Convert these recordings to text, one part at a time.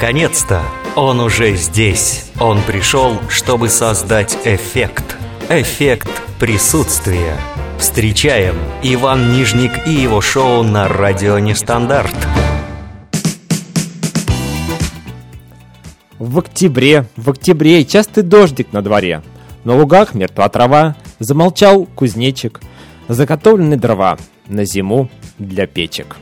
Наконец-то он уже здесь. Он пришел, чтобы создать эффект. Эффект присутствия. Встречаем Иван Нижник и его шоу на радио Нестандарт. В октябре, в октябре частый дождик на дворе. На лугах мертва трава, замолчал кузнечик. Заготовлены дрова на зиму для печек.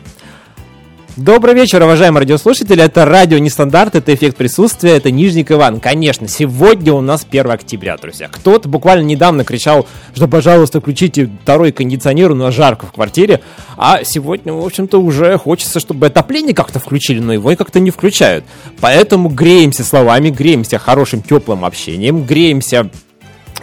Добрый вечер, уважаемые радиослушатели. Это радио Нестандарт, это эффект присутствия, это Нижник Иван. Конечно, сегодня у нас 1 октября, друзья. Кто-то буквально недавно кричал, что, пожалуйста, включите второй кондиционер, у нас жарко в квартире. А сегодня, в общем-то, уже хочется, чтобы отопление как-то включили, но его как-то не включают. Поэтому греемся словами, греемся хорошим теплым общением, греемся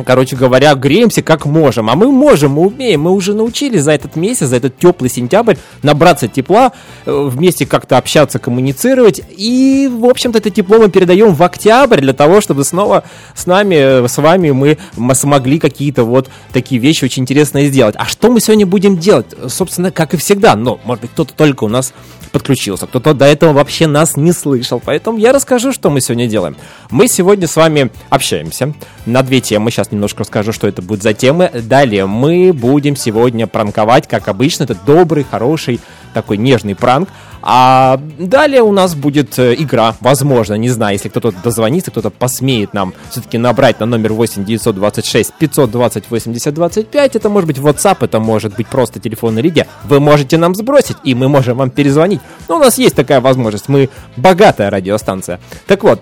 Короче говоря, греемся как можем. А мы можем, мы умеем. Мы уже научились за этот месяц, за этот теплый сентябрь набраться тепла, э, вместе как-то общаться, коммуницировать. И, в общем-то, это тепло мы передаем в октябрь для того, чтобы снова с нами, с вами мы смогли какие-то вот такие вещи очень интересные сделать. А что мы сегодня будем делать? Собственно, как и всегда. Но, может быть, кто-то только у нас подключился, кто-то до этого вообще нас не слышал. Поэтому я расскажу, что мы сегодня делаем. Мы сегодня с вами общаемся на две темы. Сейчас немножко расскажу, что это будет за темы. Далее мы будем сегодня пранковать, как обычно. Это добрый, хороший, такой нежный пранк. А далее у нас будет э, игра, возможно, не знаю, если кто-то дозвонится, кто-то посмеет нам все-таки набрать на номер 8 926 520 80 25. Это может быть WhatsApp, это может быть просто телефонная линия. Вы можете нам сбросить, и мы можем вам перезвонить. Но у нас есть такая возможность, мы богатая радиостанция. Так вот,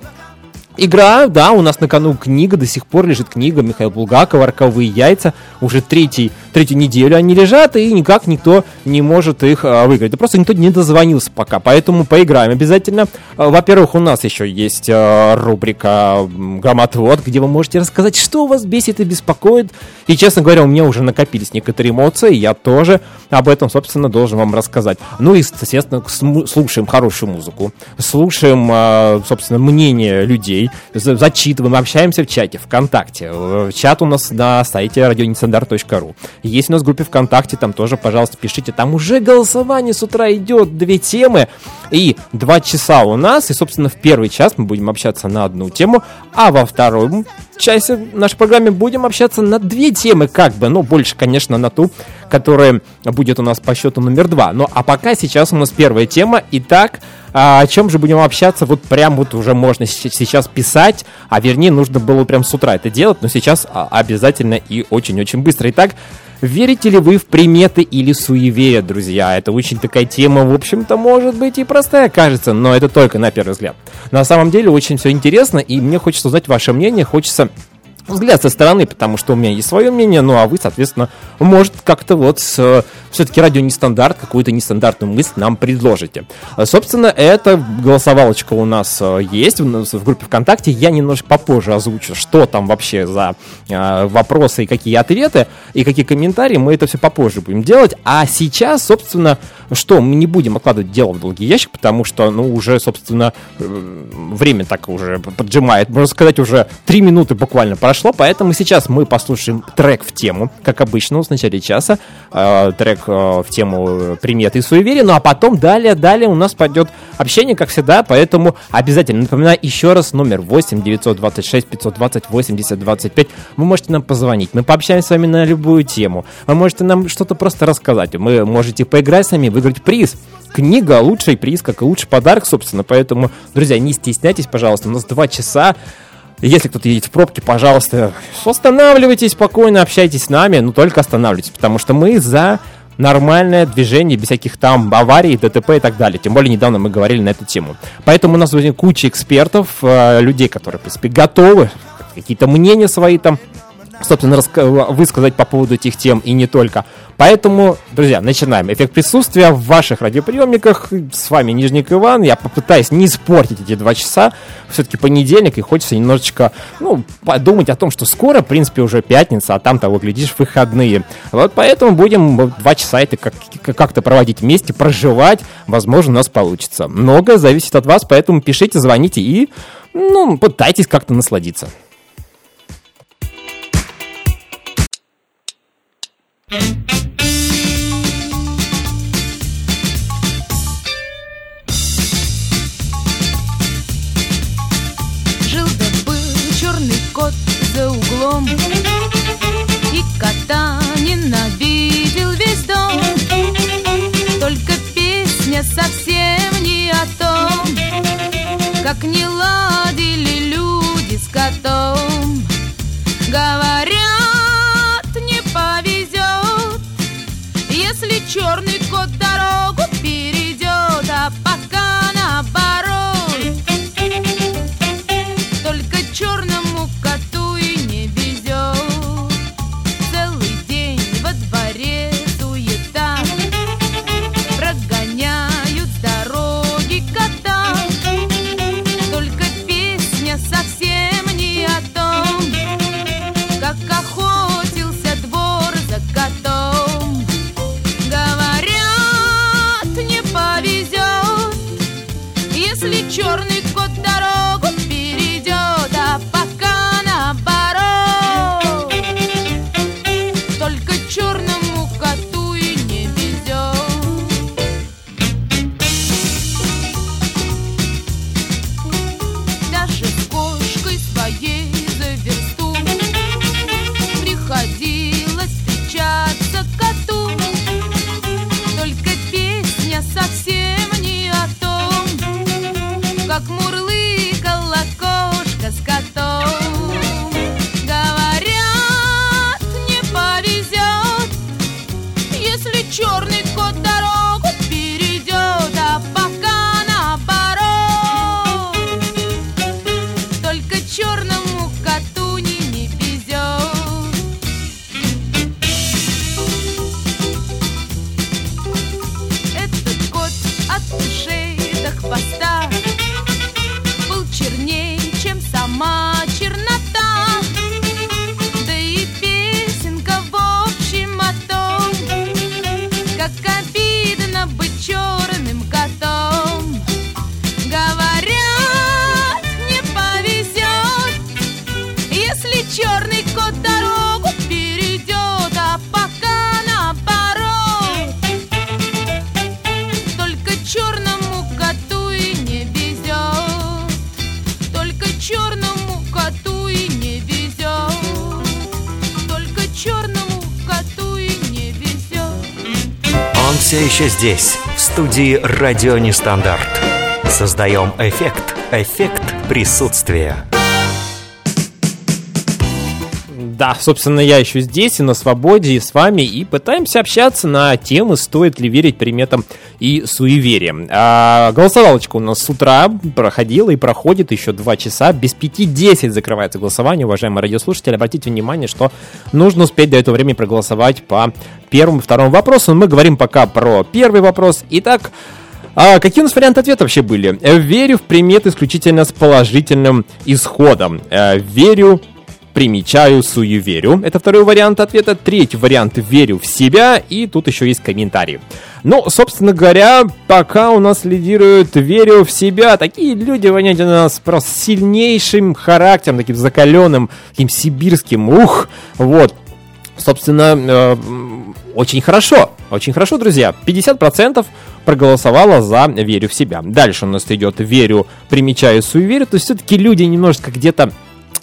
Игра, да, у нас на кону книга, до сих пор лежит книга Михаила Булгакова «Роковые яйца». Уже третий, третью неделю они лежат, и никак никто не может их а, выиграть. Да просто никто не дозвонился пока, поэтому поиграем обязательно. А, во-первых, у нас еще есть а, рубрика «Грамотвод», где вы можете рассказать, что вас бесит и беспокоит. И, честно говоря, у меня уже накопились некоторые эмоции, я тоже об этом, собственно, должен вам рассказать. Ну и, естественно, слушаем хорошую музыку, слушаем, а, собственно, мнение людей, людей, зачитываем, общаемся в чате ВКонтакте. Э, чат у нас на сайте радионестандарт.ру. Есть у нас в группе ВКонтакте, там тоже, пожалуйста, пишите. Там уже голосование с утра идет, две темы. И два часа у нас, и, собственно, в первый час мы будем общаться на одну тему, а во втором часе нашей программе будем общаться на две темы, как бы, ну, больше, конечно, на ту, которая будет у нас по счету номер два. Ну, а пока сейчас у нас первая тема. Итак, а о чем же будем общаться? Вот прям вот уже можно сейчас писать, а вернее нужно было прям с утра это делать, но сейчас а, обязательно и очень-очень быстро. Итак, Верите ли вы в приметы или суеверия, друзья? Это очень такая тема, в общем-то, может быть и простая кажется, но это только на первый взгляд. На самом деле очень все интересно, и мне хочется узнать ваше мнение, хочется взгляд со стороны, потому что у меня есть свое мнение, ну а вы, соответственно, может как-то вот с, все-таки радио нестандарт, какую-то нестандартную мысль нам предложите. Собственно, эта голосовалочка у нас э, есть в, в группе ВКонтакте. Я немножко попозже озвучу, что там вообще за э, вопросы и какие ответы, и какие комментарии. Мы это все попозже будем делать. А сейчас, собственно, что, мы не будем откладывать дело в долгий ящик, потому что, ну, уже, собственно, э, время так уже поджимает. Можно сказать, уже три минуты буквально прошло, поэтому сейчас мы послушаем трек в тему, как обычно, в начале часа. Э, трек э, в тему приметы и суеверия, ну а потом далее, далее у нас пойдет общение, как всегда, поэтому обязательно напоминаю еще раз номер 8 926 520 80 25. Вы можете нам позвонить, мы пообщаемся с вами на любую тему. Вы можете нам что-то просто рассказать, вы можете поиграть с нами, выиграть приз. Книга – лучший приз, как и лучший подарок, собственно. Поэтому, друзья, не стесняйтесь, пожалуйста. У нас два часа. Если кто-то едет в пробке, пожалуйста, останавливайтесь спокойно, общайтесь с нами, но только останавливайтесь, потому что мы за нормальное движение, без всяких там аварий, ДТП и так далее. Тем более недавно мы говорили на эту тему. Поэтому у нас будет куча экспертов, э, людей, которые, в принципе, готовы какие-то мнения свои там собственно, высказать по поводу этих тем и не только. Поэтому, друзья, начинаем. Эффект присутствия в ваших радиоприемниках. С вами Нижник Иван. Я попытаюсь не испортить эти два часа. Все-таки понедельник, и хочется немножечко, ну, подумать о том, что скоро, в принципе, уже пятница, а там того, глядишь, выходные. Вот поэтому будем два часа это как- как-то проводить вместе, проживать. Возможно, у нас получится. Многое зависит от вас, поэтому пишите, звоните и, ну, пытайтесь как-то насладиться. Жил да был черный кот за углом И кота ненавидел весь дом. Только песня совсем не о том Как не ладили люди с котом. Говорят, пока здесь, в студии «Радио Нестандарт». Создаем эффект, эффект присутствия. Да, собственно, я еще здесь и на свободе, и с вами, и пытаемся общаться на темы, стоит ли верить приметам и суевериям. А, голосовалочка у нас с утра проходила и проходит еще два часа. Без пяти десять закрывается голосование, уважаемые радиослушатели. Обратите внимание, что нужно успеть до этого времени проголосовать по первому и второму вопросу. Мы говорим пока про первый вопрос. Итак, а какие у нас варианты ответа вообще были? Э, Верю в примет исключительно с положительным исходом. Э, Верю примечаю, суеверю. Это второй вариант ответа. Третий вариант верю в себя. И тут еще есть комментарии. Ну, собственно говоря, пока у нас лидирует верю в себя. Такие люди, у нас просто сильнейшим характером, таким закаленным, таким сибирским. Ух, вот. Собственно, э, очень хорошо. Очень хорошо, друзья. 50% проголосовало за верю в себя. Дальше у нас идет верю, примечаю, суеверю. То есть все-таки люди немножко где-то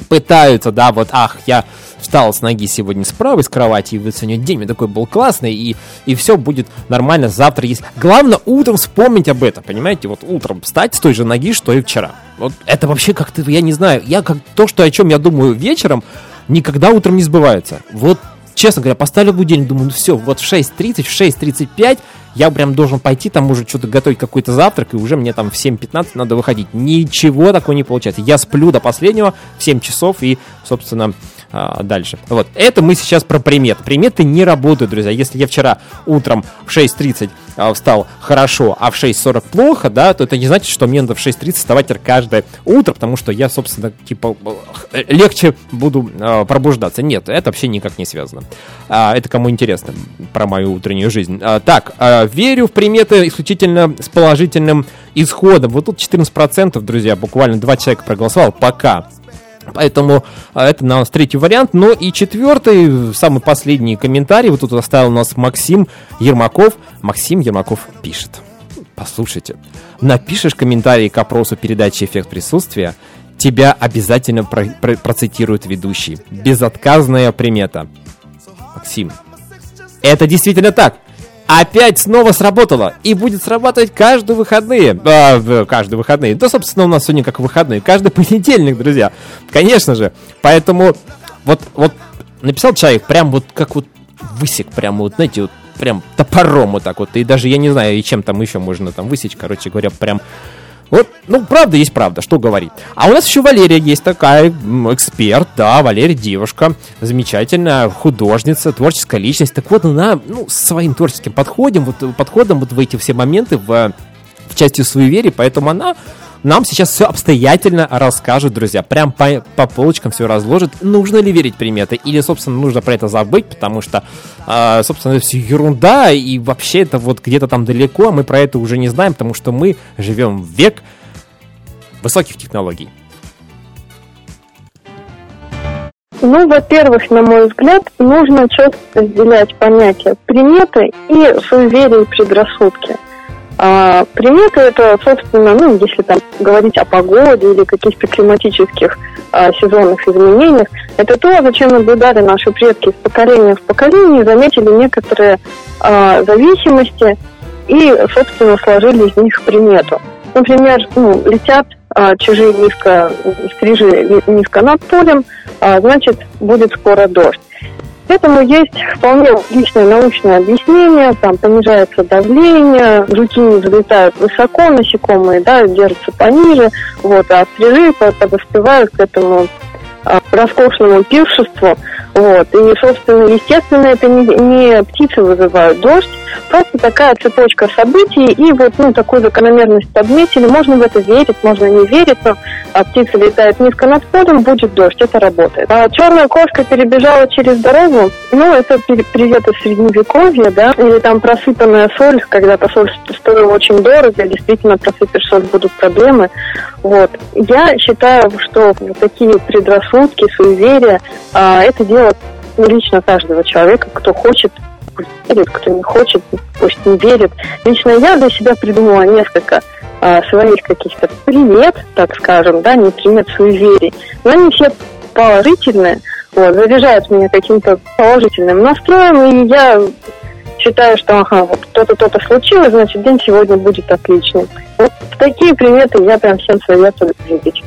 пытаются, да, вот, ах, я встал с ноги сегодня справа из кровати, и вот сегодня день такой был классный, и, и все будет нормально, завтра есть. Главное утром вспомнить об этом, понимаете, вот утром встать с той же ноги, что и вчера. Вот это вообще как-то, я не знаю, я как то, что о чем я думаю вечером, никогда утром не сбывается. Вот, честно говоря, поставлю будильник, думаю, ну все, вот в 6.30, в 6.35 я прям должен пойти, там уже что-то готовить какой-то завтрак, и уже мне там в 7.15 надо выходить. Ничего такого не получается. Я сплю до последнего в 7 часов, и, собственно, а, дальше. Вот, это мы сейчас про приметы. Приметы не работают, друзья. Если я вчера утром в 6.30 а, встал хорошо, а в 6.40 плохо, да, то это не значит, что мне надо в 6.30 вставать каждое утро, потому что я, собственно, типа, э, легче буду а, пробуждаться. Нет, это вообще никак не связано. А, это кому интересно про мою утреннюю жизнь. А, так, а, верю в приметы исключительно с положительным исходом. Вот тут 14%, друзья, буквально два человека проголосовал пока. Поэтому а, это у нас третий вариант. Ну и четвертый, самый последний комментарий. Вот тут оставил у нас Максим Ермаков. Максим Ермаков пишет. Послушайте, напишешь комментарий к опросу передачи «Эффект присутствия», тебя обязательно про- про- процитирует ведущий. Безотказная примета. Максим, это действительно так. Опять снова сработало. И будет срабатывать каждые выходные. В- каждые выходные. Да, собственно, у нас сегодня как выходные. Каждый понедельник, друзья. Конечно же. Поэтому вот, вот написал человек прям вот как вот высек. Прям вот, знаете, вот прям топором вот так вот. И даже я не знаю, и чем там еще можно там высечь. Короче говоря, прям вот, ну, правда есть правда, что говорить. А у нас еще Валерия есть такая, эксперт, да, Валерия девушка, замечательная художница, творческая личность. Так вот, она, ну, с своим творческим подходом, вот, подходом вот в эти все моменты, в, в части суеверий, поэтому она нам сейчас все обстоятельно расскажет, друзья. Прям по, по полочкам все разложит. Нужно ли верить приметы? Или, собственно, нужно про это забыть, потому что, а, собственно, это все ерунда, и вообще это вот где-то там далеко, а мы про это уже не знаем, потому что мы живем в век высоких технологий. Ну, во-первых, на мой взгляд, нужно четко разделять понятия приметы и суеверия предрассудки. А, приметы это, собственно, ну, если там говорить о погоде или каких-то климатических а, сезонных изменениях, это то, зачем наблюдали наши предки из поколения в поколение, заметили некоторые а, зависимости и, собственно, сложили из них примету. Например, ну, летят чужие низко, стрижи ни- низко над полем, а, значит, будет скоро дождь. Этому есть вполне личное научное объяснение, там понижается давление, жуки не взлетают высоко, насекомые, да, держатся пониже, вот, а стрижи по- подоспевают к этому а, роскошному пиршеству, вот, и, собственно, естественно, это не, не птицы вызывают дождь, просто такая цепочка событий, и вот, ну, такую закономерность подметили, можно в это верить, можно не верить, но а, птица летает низко над полем, будет дождь, это работает. А черная кошка перебежала через дорогу, ну, это привет из средневековья, да, или там просыпанная соль, когда-то соль стоила очень дорого, действительно просыпешь соль, будут проблемы, вот. Я считаю, что такие предрассудки, суеверия, а, это дело лично каждого человека, кто хочет пусть верит, кто не хочет, пусть не верит. Лично я для себя придумала несколько а, своих каких-то примет, так скажем, да, не примет суеверий, но они все положительные, вот, заряжают меня каким-то положительным настроем, и я считаю, что ага, вот то-то, то-то случилось, значит, день сегодня будет отличным. Вот такие приметы я прям всем советую верить.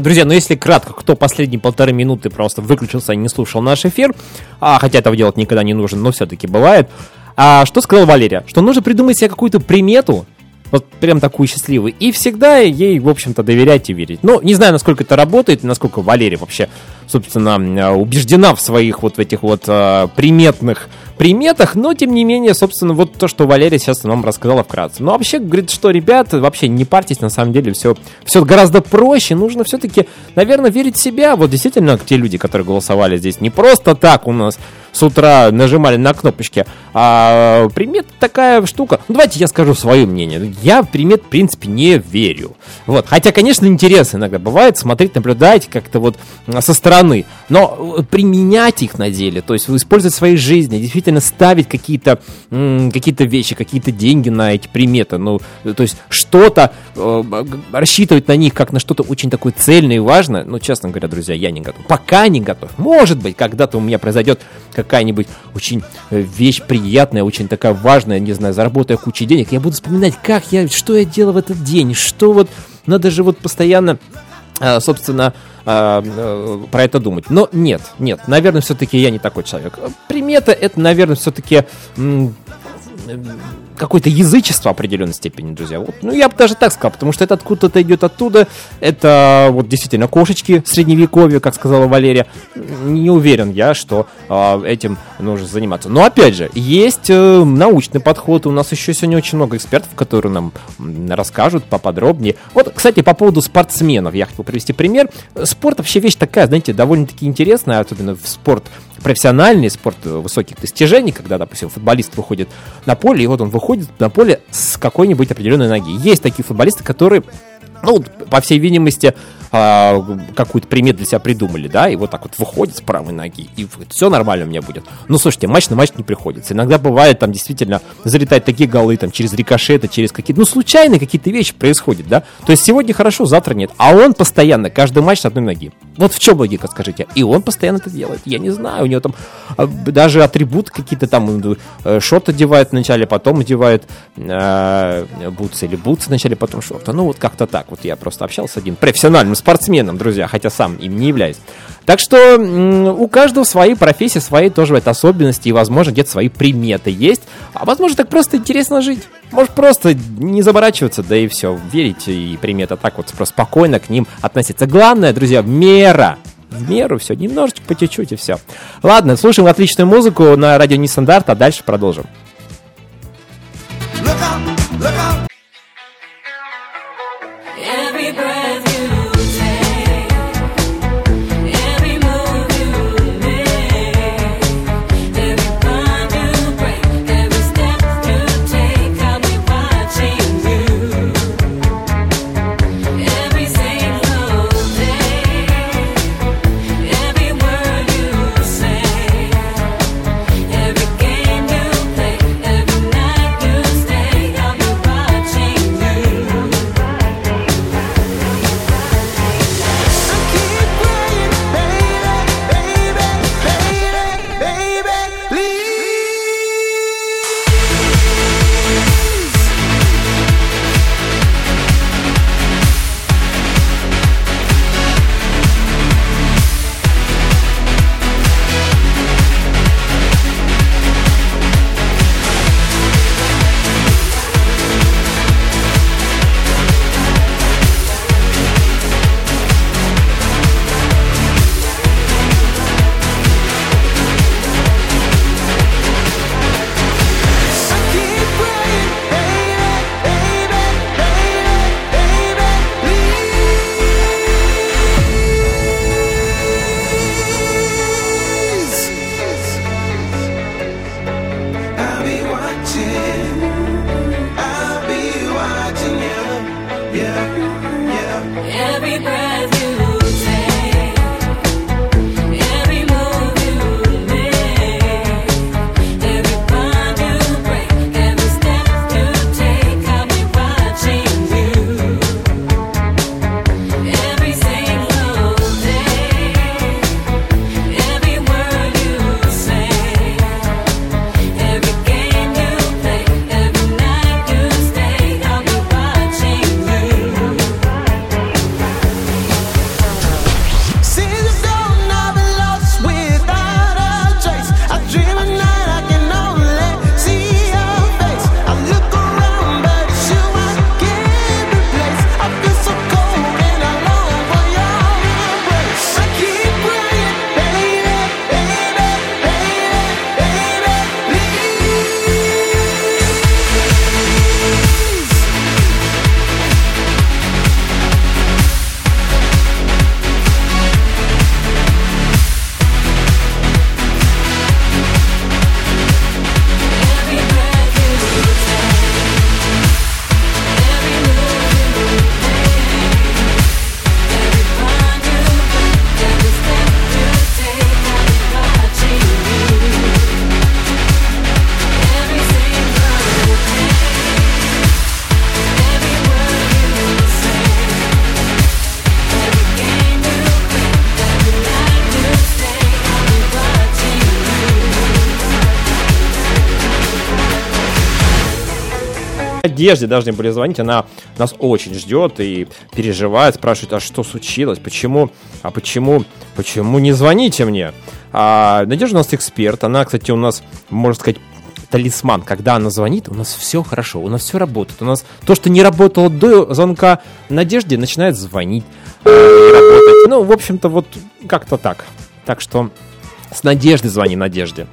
Друзья, ну если кратко, кто последние полторы минуты просто выключился и не слушал наш эфир, а, хотя этого делать никогда не нужно, но все-таки бывает, а, что сказала Валерия? Что нужно придумать себе какую-то примету, вот прям такую счастливую, и всегда ей, в общем-то, доверять и верить. Ну, не знаю, насколько это работает, насколько Валерия вообще, собственно, э, убеждена в своих вот в этих вот э, приметных приметах, но, тем не менее, собственно, вот то, что Валерия сейчас нам рассказала вкратце. Но вообще, говорит, что, ребята, вообще не парьтесь, на самом деле, все, все гораздо проще, нужно все-таки, наверное, верить в себя. Вот действительно, те люди, которые голосовали здесь, не просто так у нас с утра нажимали на кнопочки, а примет такая штука. Ну, давайте я скажу свое мнение. Я в примет, в принципе, не верю. Вот. Хотя, конечно, интересно иногда бывает смотреть, наблюдать как-то вот со стороны. Но э, применять их на деле, то есть использовать в своей жизни, действительно ставить какие-то м, какие-то вещи, какие-то деньги на эти приметы. Ну, э, то есть что-то, э, рассчитывать на них как на что-то очень такое цельное и важное, ну, честно говоря, друзья, я не готов. Пока не готов. Может быть, когда-то у меня произойдет какая-нибудь очень э, вещь приятная, очень такая важная, не знаю, заработая кучу денег, я буду вспоминать, как я, что я делал в этот день, что вот, надо же вот постоянно собственно, а, э, про это думать. Но нет, нет, наверное, все-таки я не такой человек. Примета это, наверное, все-таки какое-то язычество определенной степени, друзья. Вот, ну, я бы даже так сказал, потому что это откуда-то идет оттуда. Это вот действительно кошечки средневековья, как сказала Валерия. Не уверен я, что а, этим нужно заниматься. Но опять же, есть э, научный подход. У нас еще сегодня очень много экспертов, которые нам расскажут поподробнее. Вот, кстати, по поводу спортсменов. Я хотел привести пример. Спорт вообще вещь такая, знаете, довольно-таки интересная, особенно в спорт профессиональный спорт э, высоких достижений, когда, допустим, футболист выходит на поле, и вот он выходит на поле с какой-нибудь определенной ноги. Есть такие футболисты, которые ну, по всей видимости, а, какую-то примет для себя придумали, да, и вот так вот выходит с правой ноги, и все нормально у меня будет. Ну, слушайте, матч на матч не приходится. Иногда бывает, там, действительно, залетают такие голы, там, через рикошеты, через какие-то, ну, случайные какие-то вещи происходят, да. То есть сегодня хорошо, завтра нет. А он постоянно, каждый матч с одной ноги. Вот в чем логика, скажите? И он постоянно это делает. Я не знаю, у него там а, даже атрибуты какие-то там, э, шорт одевает вначале, потом одевает э, бутсы или бутсы вначале, потом шорты. Ну, вот как-то так. Вот я просто общался с одним профессиональным спортсменом, друзья, хотя сам им не являюсь. Так что у каждого свои профессии, свои тоже это особенности, и, возможно, где-то свои приметы есть. А возможно, так просто интересно жить. Может, просто не заморачиваться, да и все, верить и приметы так вот спокойно к ним относиться. Главное, друзья, мера в меру, все, немножечко по чуть-чуть и все. Ладно, слушаем отличную музыку на радио Нестандарт, а дальше продолжим. Every Одежде должны были звонить, она нас очень ждет и переживает, спрашивает, а что случилось, почему, а почему, почему не звоните мне? А, Надежда у нас эксперт, она, кстати, у нас, можно сказать, талисман. Когда она звонит, у нас все хорошо, у нас все работает. У нас то, что не работало до звонка Надежде, начинает звонить и. Ну, в общем-то, вот как-то так. Так что с Надеждой звони Надежде.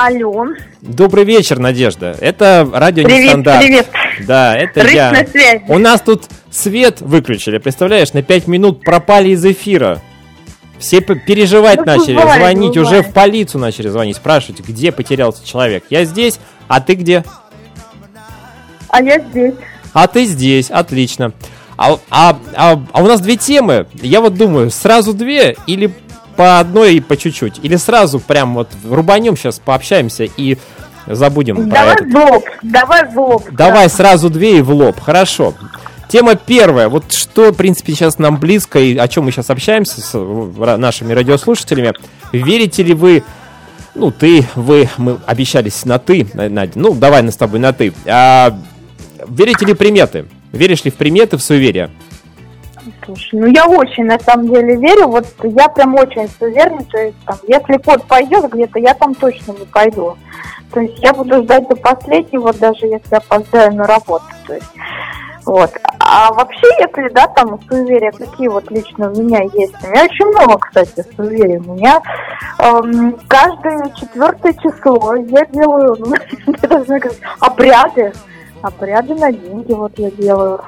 Алло. Добрый вечер, Надежда. Это радио Привет, Нестандарт. привет. Да, это Рысь я. на связи. У нас тут свет выключили, представляешь, на 5 минут пропали из эфира. Все переживать Ну, начали, бывает, звонить, уже бывает. в полицию начали звонить, спрашивать, где потерялся человек. Я здесь, а ты где? А я здесь. А ты здесь, отлично. А, а, а, а у нас две темы. Я вот думаю, сразу две или по одной и по чуть-чуть? Или сразу прям вот рубанем сейчас, пообщаемся и забудем про Давай это? в лоб. Давай в лоб. Давай сразу две и в лоб. Хорошо. Тема первая. Вот что, в принципе, сейчас нам близко и о чем мы сейчас общаемся с нашими радиослушателями. Верите ли вы, ну, ты, вы, мы обещались на ты, На- Надя, ну, давай на с тобой на ты. А, верите ли приметы? Веришь ли в приметы, в суеверие? Слушай, ну я очень на самом деле верю, вот я прям очень есть там, если кот пойдет где-то, я там точно не пойду. То есть я буду ждать до последнего, даже если опоздаю на работу. То есть, вот. А вообще, если, да, там суеверия, какие вот лично у меня есть, у меня очень много, кстати, суеверий. У меня эм, каждое четвертое число я делаю, ну, я знаю, как, обряды, обряды на деньги вот я делаю.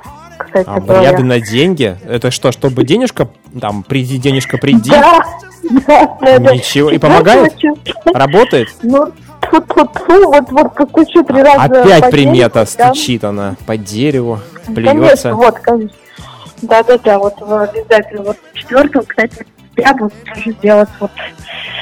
Кстати Обряды говоря. на деньги? Это что, чтобы денежка, там, приди, денежка, приди? Да. Ничего, и помогает? Работает? Ну, тьфу, тьфу, вот, вот постучу три раза Опять по примета дереву, да. стучит она по дереву, Конечно, плюется. вот, конечно. Да-да-да, вот в- обязательно. Вот четвертого, кстати, я буду тоже делать вот.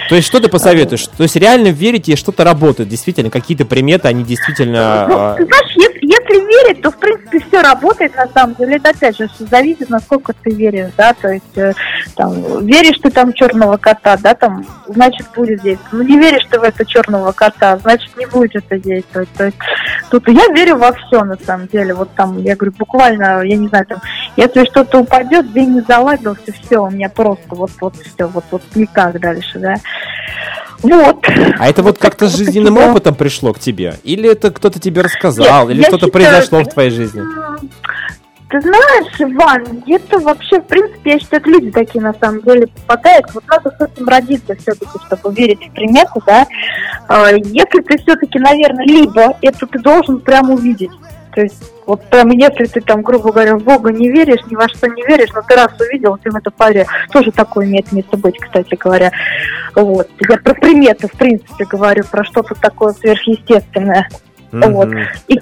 То есть что ты посоветуешь? То есть реально верите, и что-то работает, действительно, какие-то приметы, они действительно... Ну, а, ты знаешь, если, если верить, то, в принципе, все работает, на самом деле. Это, опять же, зависит, насколько ты веришь, да, то есть, э, там, веришь ты там черного кота, да, там, значит, будет действовать. Ну, не веришь ты в это черного кота, значит, не будет это действовать. То есть, тут я верю во все, на самом деле. Вот там, я говорю, буквально, я не знаю, там, если что-то упадет, день не заладился, все, у меня просто вот, вот, все, вот, вот никак дальше, да. Вот. А это вот как-то с жизненным дела. опытом пришло к тебе? Или это кто-то тебе рассказал? Нет, или что-то считаю, произошло в твоей жизни? Ты знаешь, Иван, где-то вообще, в принципе, я считаю, люди такие на самом деле попадают. Вот надо с этим родиться все-таки, чтобы верить в приметы, да. А, Если ты все-таки, наверное, либо это ты должен прям увидеть. То есть, вот прям если ты там, грубо говоря, в Бога не веришь, ни во что не веришь, но ты раз увидел, ты в это поверишь. Тоже такое имеет место быть, кстати говоря. Вот. Я про приметы, в принципе, говорю, про что-то такое сверхъестественное. Вот. Мгм. И,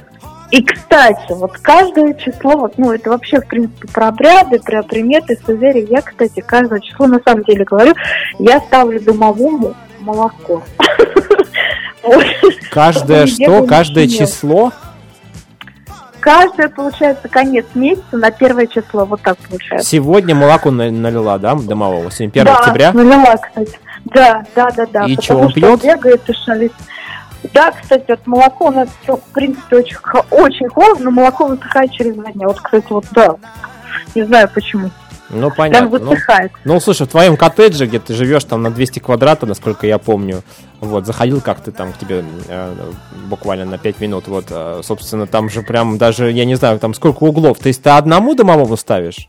и, кстати, вот каждое число, вот, ну, это вообще, в принципе, про обряды, про приметы, суеверия. Я, кстати, каждое число, на самом деле, говорю, я ставлю домовому молоко. Вот. Каждое что? Каждое число? Каждое, получается, конец месяца на первое число, вот так получается. Сегодня молоко на- налила, да, домового? Сегодня 1 да, октября? налила, кстати. Да, да, да, да. И чё, он что пьет? бегает и шалит. Да, кстати, вот молоко у нас все, в принципе, очень, очень холодно, но молоко высыхает через два дня. Вот, кстати, вот да. Не знаю почему. Ну, Прям понятно. Ну, высыхает. ну, слушай, в твоем коттедже, где ты живешь там на 200 квадратов, насколько я помню, вот, заходил как-то там к тебе э, буквально на 5 минут, вот, э, собственно, там же прям даже, я не знаю, там сколько углов, то есть ты одному домовому ставишь?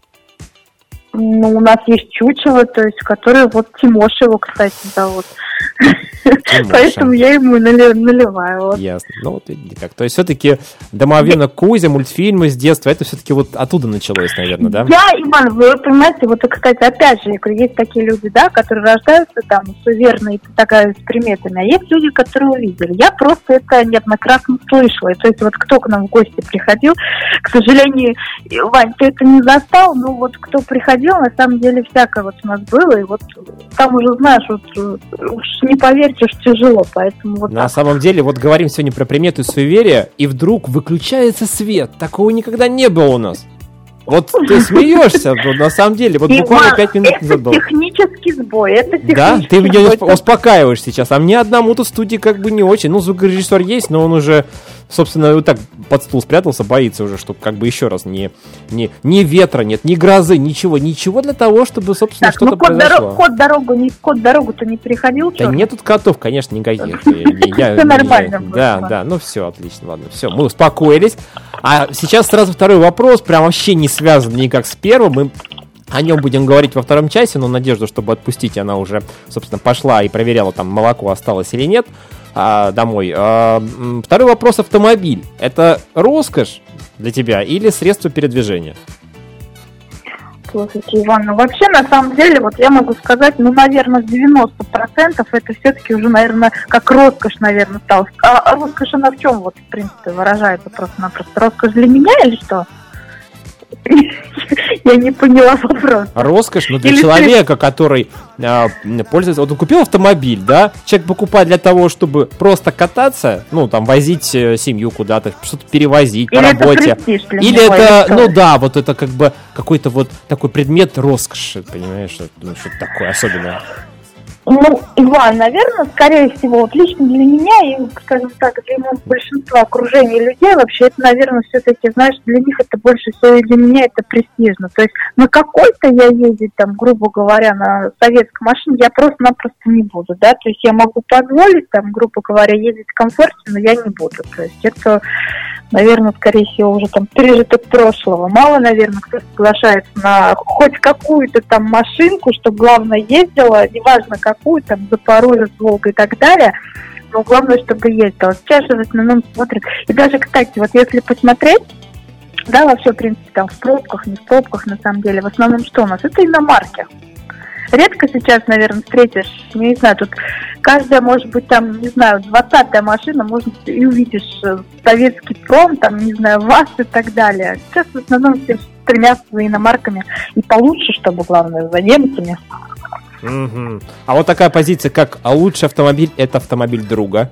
Ну, у нас есть чучело, то есть, которое вот Тимош его, кстати, зовут. Поэтому я ему нали- наливаю. Вот. Ясно. Ну, вот как. То есть все-таки домовенок Кузя, мультфильмы с детства, это все-таки вот оттуда началось, наверное, да? Я, Иван, вы понимаете, вот, кстати, опять же, я говорю, есть такие люди, да, которые рождаются там суеверные, такая с приметами, а есть люди, которые увидели. Я просто это неоднократно слышала. И, то есть вот кто к нам в гости приходил, к сожалению, Вань, ты это не застал, но вот кто приходил, на самом деле всякое вот у нас было, и вот там уже, знаешь, вот э, уж не поверьте, уж тяжело, поэтому вот На так. самом деле, вот говорим сегодня про приметы и суеверия, и вдруг выключается свет. Такого никогда не было у нас. Вот ты смеешься, но на самом деле, вот буквально пять минут это назад было. технический сбой, это технический Да, ты меня успокаиваешь сейчас, а мне одному тут студии как бы не очень. Ну, звукорежиссер есть, но он уже, собственно, вот так под стул спрятался, боится уже, чтобы как бы еще раз не, не, ни ветра нет, ни грозы, ничего, ничего для того, чтобы, собственно, ну что-то кот, произошло. дорог- кот дорогу не кот дорогу-то не переходил, Да нет тут котов, конечно, никаких. Я- нормально Да, да, ну все, отлично, ладно, все, мы успокоились. А сейчас сразу второй вопрос, прям вообще не связан никак с первым. Мы о нем будем говорить во втором часе, но надежду, чтобы отпустить, она уже, собственно, пошла и проверяла, там молоко осталось или нет а, домой. А, второй вопрос автомобиль. Это роскошь для тебя или средство передвижения? Слушайте, Иван, ну вообще, на самом деле, вот я могу сказать, ну, наверное, 90% это все-таки уже, наверное, как роскошь, наверное, стало. А, а роскошь она в чем, вот, в принципе, выражается просто-напросто? Роскошь для меня или что? Я не поняла вопрос. Роскошь, но для Или человека, который а, пользуется... Вот он купил автомобиль, да? Человек покупает для того, чтобы просто кататься, ну, там, возить э, семью куда-то, что-то перевозить Или по это работе. для Или него, это, что? ну да, вот это как бы какой-то вот такой предмет роскоши, понимаешь, ну, что-то такое особенное. Ну, Иван, наверное, скорее всего, вот лично для меня и, скажем так, для моего большинства окружения людей, вообще это, наверное, все-таки, знаешь, для них это больше всего, и для меня это престижно. То есть на какой-то я ездить, там, грубо говоря, на советской машине я просто-напросто не буду, да, то есть я могу позволить, там, грубо говоря, ездить в комфорте, но я не буду. То есть это, наверное, скорее всего, уже там пережиток прошлого. Мало, наверное, кто соглашается на хоть какую-то там машинку, чтобы главное ездила, неважно какую, там, Запорожец, Волга и так далее, но главное, чтобы ездила. Сейчас же в основном смотрят. И даже, кстати, вот если посмотреть, да, вообще, в принципе, там, в пробках, не в пробках, на самом деле, в основном что у нас? Это иномарки. Редко сейчас, наверное, встретишь, не знаю, тут каждая, может быть, там, не знаю, двадцатая машина, может, и увидишь э, советский пром, там, не знаю, ВАЗ и так далее. Сейчас в основном все стремятся за иномарками и получше, чтобы, главное, за немцами. Мгм. А вот такая позиция, как «а лучший автомобиль – это автомобиль друга».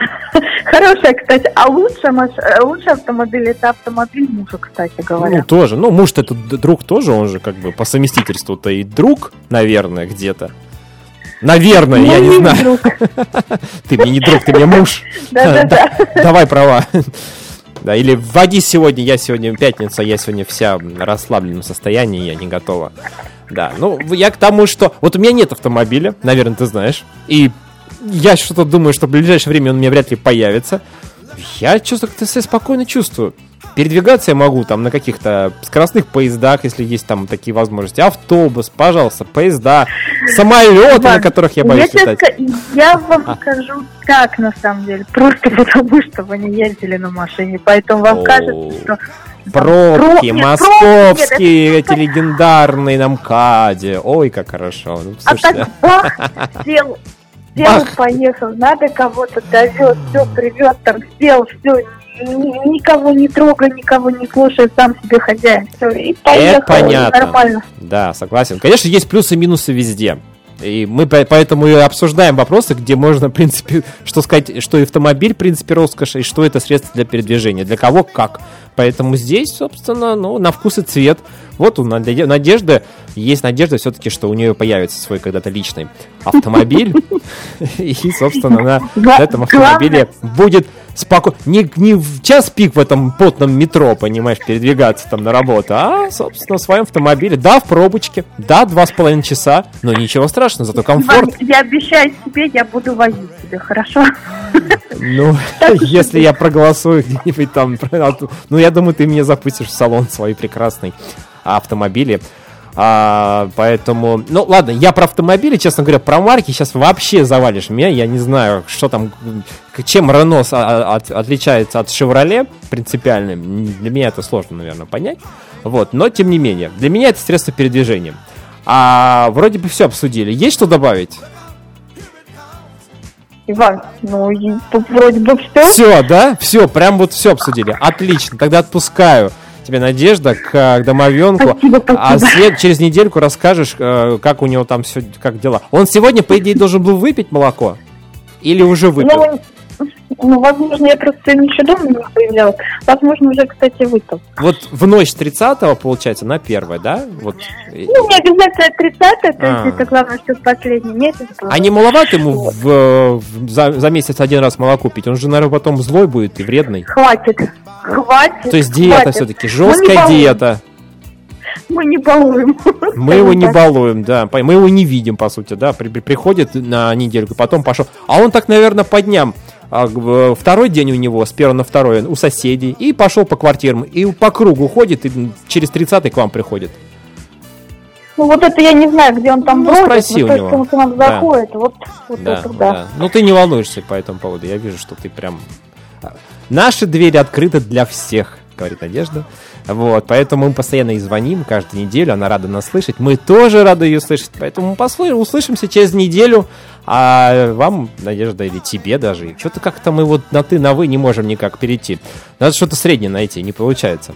Хорошая, кстати, а лучший, маш... э, лучший автомобиль это автомобиль мужа, кстати Ну, говоря. тоже. Ну, муж-то этот д- друг тоже, он же как бы по совместительству-то и друг, наверное, где-то. Наверное, я Ну, не знаю. друг. Ты мне не друг, ты мне муж. Да-да-да. Давай права. Да, или вводи сегодня, я сегодня пятница, я сегодня вся в расслабленном состоянии, я не готова. Да, ну, я к тому, что... Вот у меня нет автомобиля, наверное, ты знаешь. И я что-то думаю, что в ближайшее время он у меня вряд ли появится. Я чувствую, как-то себя спокойно чувствую. Передвигаться я могу там на каких-то скоростных поездах, если есть там такие возможности. Автобус, пожалуйста, поезда, самолеты, на Иван, которых я боюсь тебе летать. Я вам скажу так, на самом деле. Просто потому, что вы не ездили на машине. Поэтому вам О. кажется, что... Пробки, Нет, московские, пробки, эти легендарные на МКАДе. Ой, как хорошо. Ну, А так бах, сел, сел, Бах. поехал, надо кого-то довез, все привез, там сел, все, никого не трогай, никого не слушай, сам себе хозяин, все, и поехал, и понятно. нормально. да, согласен. Конечно, есть плюсы и минусы везде. И мы по- поэтому и обсуждаем вопросы, где можно, в принципе, что сказать, что автомобиль, в принципе, роскошь, и что это средство для передвижения, для кого как. Поэтому здесь, собственно, ну, на вкус и цвет. Вот у Наде- Надежды есть надежда все-таки, что у нее появится свой когда-то личный автомобиль. И, собственно, на этом автомобиле будет спокойно. Не, не в час пик в этом потном метро, понимаешь, передвигаться там на работу, а, собственно, в своем автомобиле. Да, в пробочке, да, два с половиной часа, но ничего страшного, зато комфорт. Я обещаю тебе, я буду возить тебе, хорошо? Ну, если я проголосую где-нибудь там, ну, я думаю, ты меня запустишь в салон своей прекрасной автомобили. А, поэтому, ну ладно, я про автомобили, честно говоря, про марки сейчас вообще завалишь меня. Я не знаю, что там, чем Рено с- а- от- отличается от Шевроле принципиально. Для меня это сложно, наверное, понять. Вот, но тем не менее, для меня это средство передвижения. А вроде бы все обсудили. Есть что добавить? Иван, ну, вроде бы все. Все, да? Все, прям вот все обсудили. Отлично, тогда отпускаю тебе Надежда к, э, домовенку. Спасибо, спасибо. А след, через недельку расскажешь, э, как у него там все, как дела. Он сегодня, по идее, должен был выпить молоко? Или уже выпил? Ну, Ну, возможно, я просто ничего дома не появлялась. Возможно, уже, кстати, выпал. Вот в ночь 30 получается, на первое, да? Вот. Ну, не обязательно 30 то А. есть это главное, что последний месяц было. А не маловато ему в, в- за, за месяц один раз молоко пить? Он же, наверное, потом злой будет и вредный. Хватит. Хватит. То есть диета хватит. все-таки, жесткая диета. Мы не балуем. Мы его не балуем, да. Мы его не видим, по сути, да. При- приходит на недельку, потом пошел. А он так, наверное, по дням. А, второй день у него, с первого на второй, у соседей. И пошел по квартирам. И по кругу ходит, и через 30 к вам приходит. Ну, вот это я не знаю, где он там Ну, бродит, спроси но у него. он Да. заходит, вот, вот Да, это да. да. Ну ты не волнуешься по этому поводу. Я вижу, что ты прям. а, Наши двери открыты для всех, говорит Надежда. Вот, поэтому мы постоянно ей звоним каждую неделю, она рада нас слышать. Мы тоже рады ее слышать, поэтому послы- услышимся через неделю. А вам, Надежда, или тебе даже, что-то как-то мы вот на ты, на вы не можем никак перейти. Надо что-то среднее найти, не получается.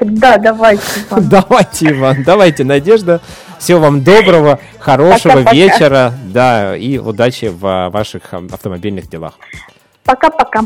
Да, давайте. Иван. Давайте, Иван, давайте, Надежда. Всего вам доброго, хорошего Пока-пока. вечера, да, и удачи в а, ваших а, автомобильных делах. Пока-пока.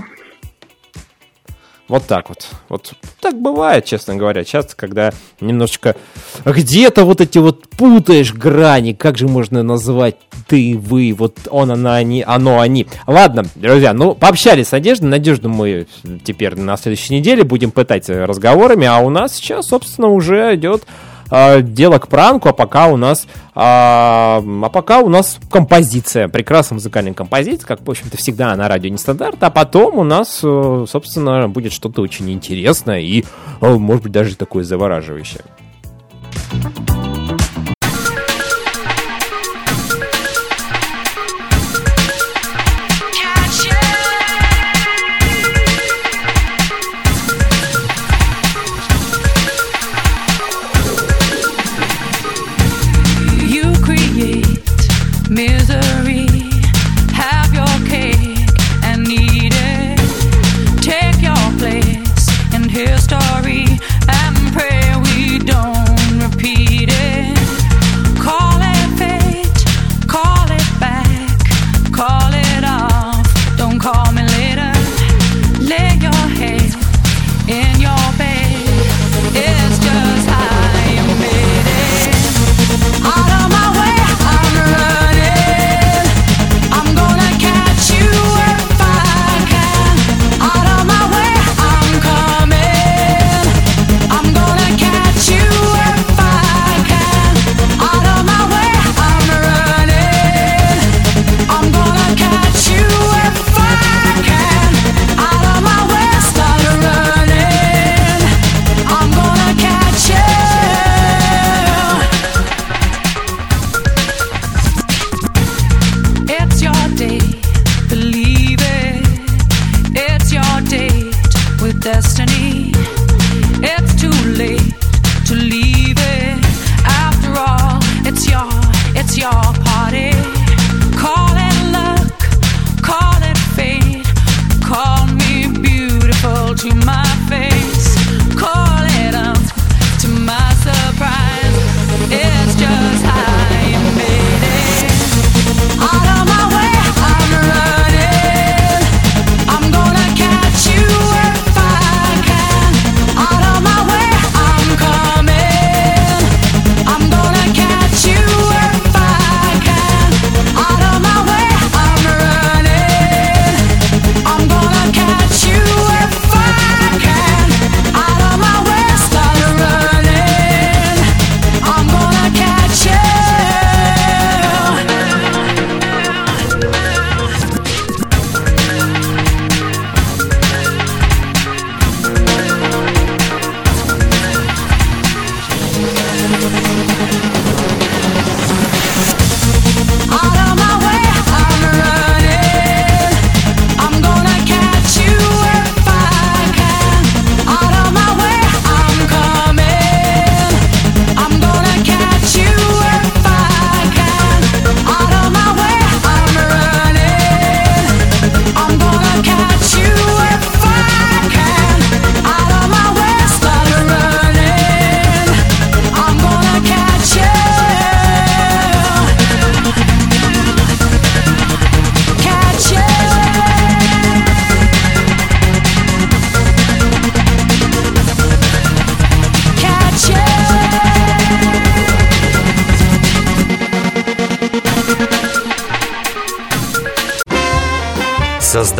Вот так вот. Вот так бывает, честно говоря, часто, когда немножечко где-то вот эти вот путаешь грани, как же можно назвать ты, вы, вот он, она, они, оно, они. Ладно, друзья, ну, пообщались с Надеждой. Надежду мы теперь на следующей неделе будем пытать разговорами, а у нас сейчас, собственно, уже идет э, дело к пранку, а пока у нас а, а пока у нас композиция, прекрасная музыкальная композиция, как, в общем-то, всегда на радио нестандарт, а потом у нас, э, собственно, будет что-то очень интересное и, э, может быть, даже такое завораживающее.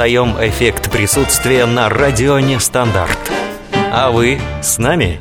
Создаем эффект присутствия на радио Нестандарт. А вы с нами?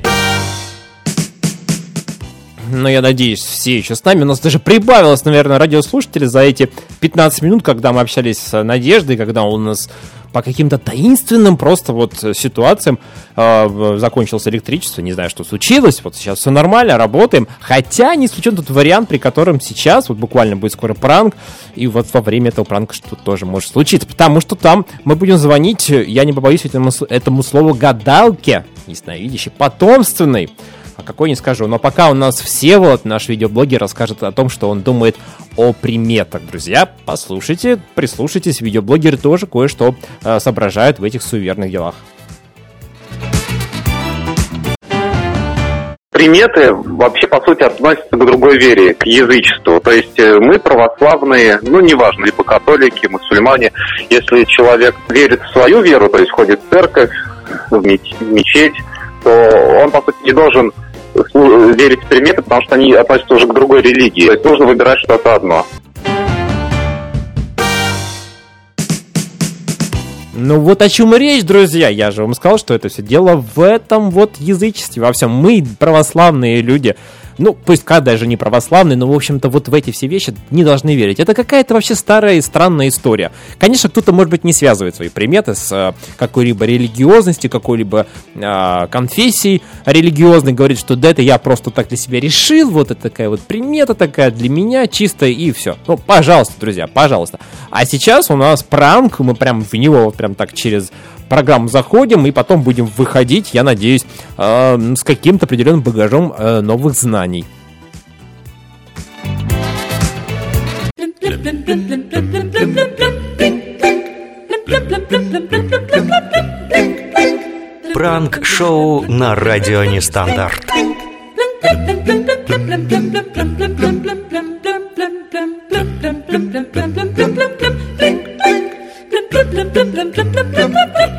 Ну, я надеюсь, все еще с нами. У нас даже прибавилось, наверное, радиослушателей за эти 15 минут, когда мы общались с Надеждой, когда у нас по каким-то таинственным просто вот ситуациям э, закончилось электричество, не знаю, что случилось, вот сейчас все нормально, работаем, хотя не исключен тот вариант, при котором сейчас, вот буквально будет скоро пранк, и вот во время этого пранка что-то тоже может случиться, потому что там мы будем звонить, я не побоюсь этому, этому слову гадалке, ясновидящей, потомственной, а какой не скажу. Но пока у нас все вот наш видеоблогер расскажет о том, что он думает о приметах. Друзья, послушайте, прислушайтесь. Видеоблогеры тоже кое-что э, соображают в этих суеверных делах. Приметы вообще, по сути, относятся к другой вере, к язычеству. То есть э, мы православные, ну, неважно, либо католики, мусульмане. Если человек верит в свою веру, то есть ходит в церковь, в меч- в мечеть, то он, по сути, не должен верить в приметы, потому что они относятся уже к другой религии. То есть нужно выбирать что-то одно. Ну вот о чем и речь, друзья. Я же вам сказал, что это все дело в этом вот язычестве, во всем. Мы, православные люди, ну, пусть даже не православные, но, в общем-то, вот в эти все вещи не должны верить. Это какая-то вообще старая и странная история. Конечно, кто-то, может быть, не связывает свои приметы с э, какой-либо религиозностью, какой-либо э, конфессией религиозной, говорит, что да, это я просто так для себя решил, вот это такая вот примета такая для меня, чистая, и все. Ну, пожалуйста, друзья, пожалуйста. А сейчас у нас пранк, мы прям в него прям так через программу заходим и потом будем выходить, я надеюсь, э, с каким-то определенным багажом э, новых знаний. Пранк-шоу на радио Нестандарт.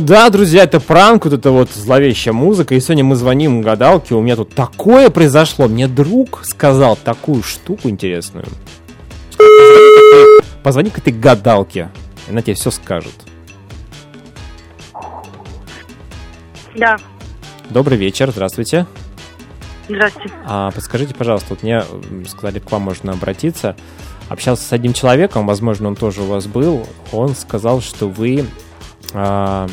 Да, друзья, это пранк, вот это вот зловещая музыка. И сегодня мы звоним гадалке. У меня тут такое произошло. Мне друг сказал такую штуку интересную. Позвони к этой гадалке. Она тебе все скажет. Да, Добрый вечер, здравствуйте. Здравствуйте. А, подскажите, пожалуйста, вот мне сказали, к вам можно обратиться. Общался с одним человеком, возможно, он тоже у вас был. Он сказал, что вы а,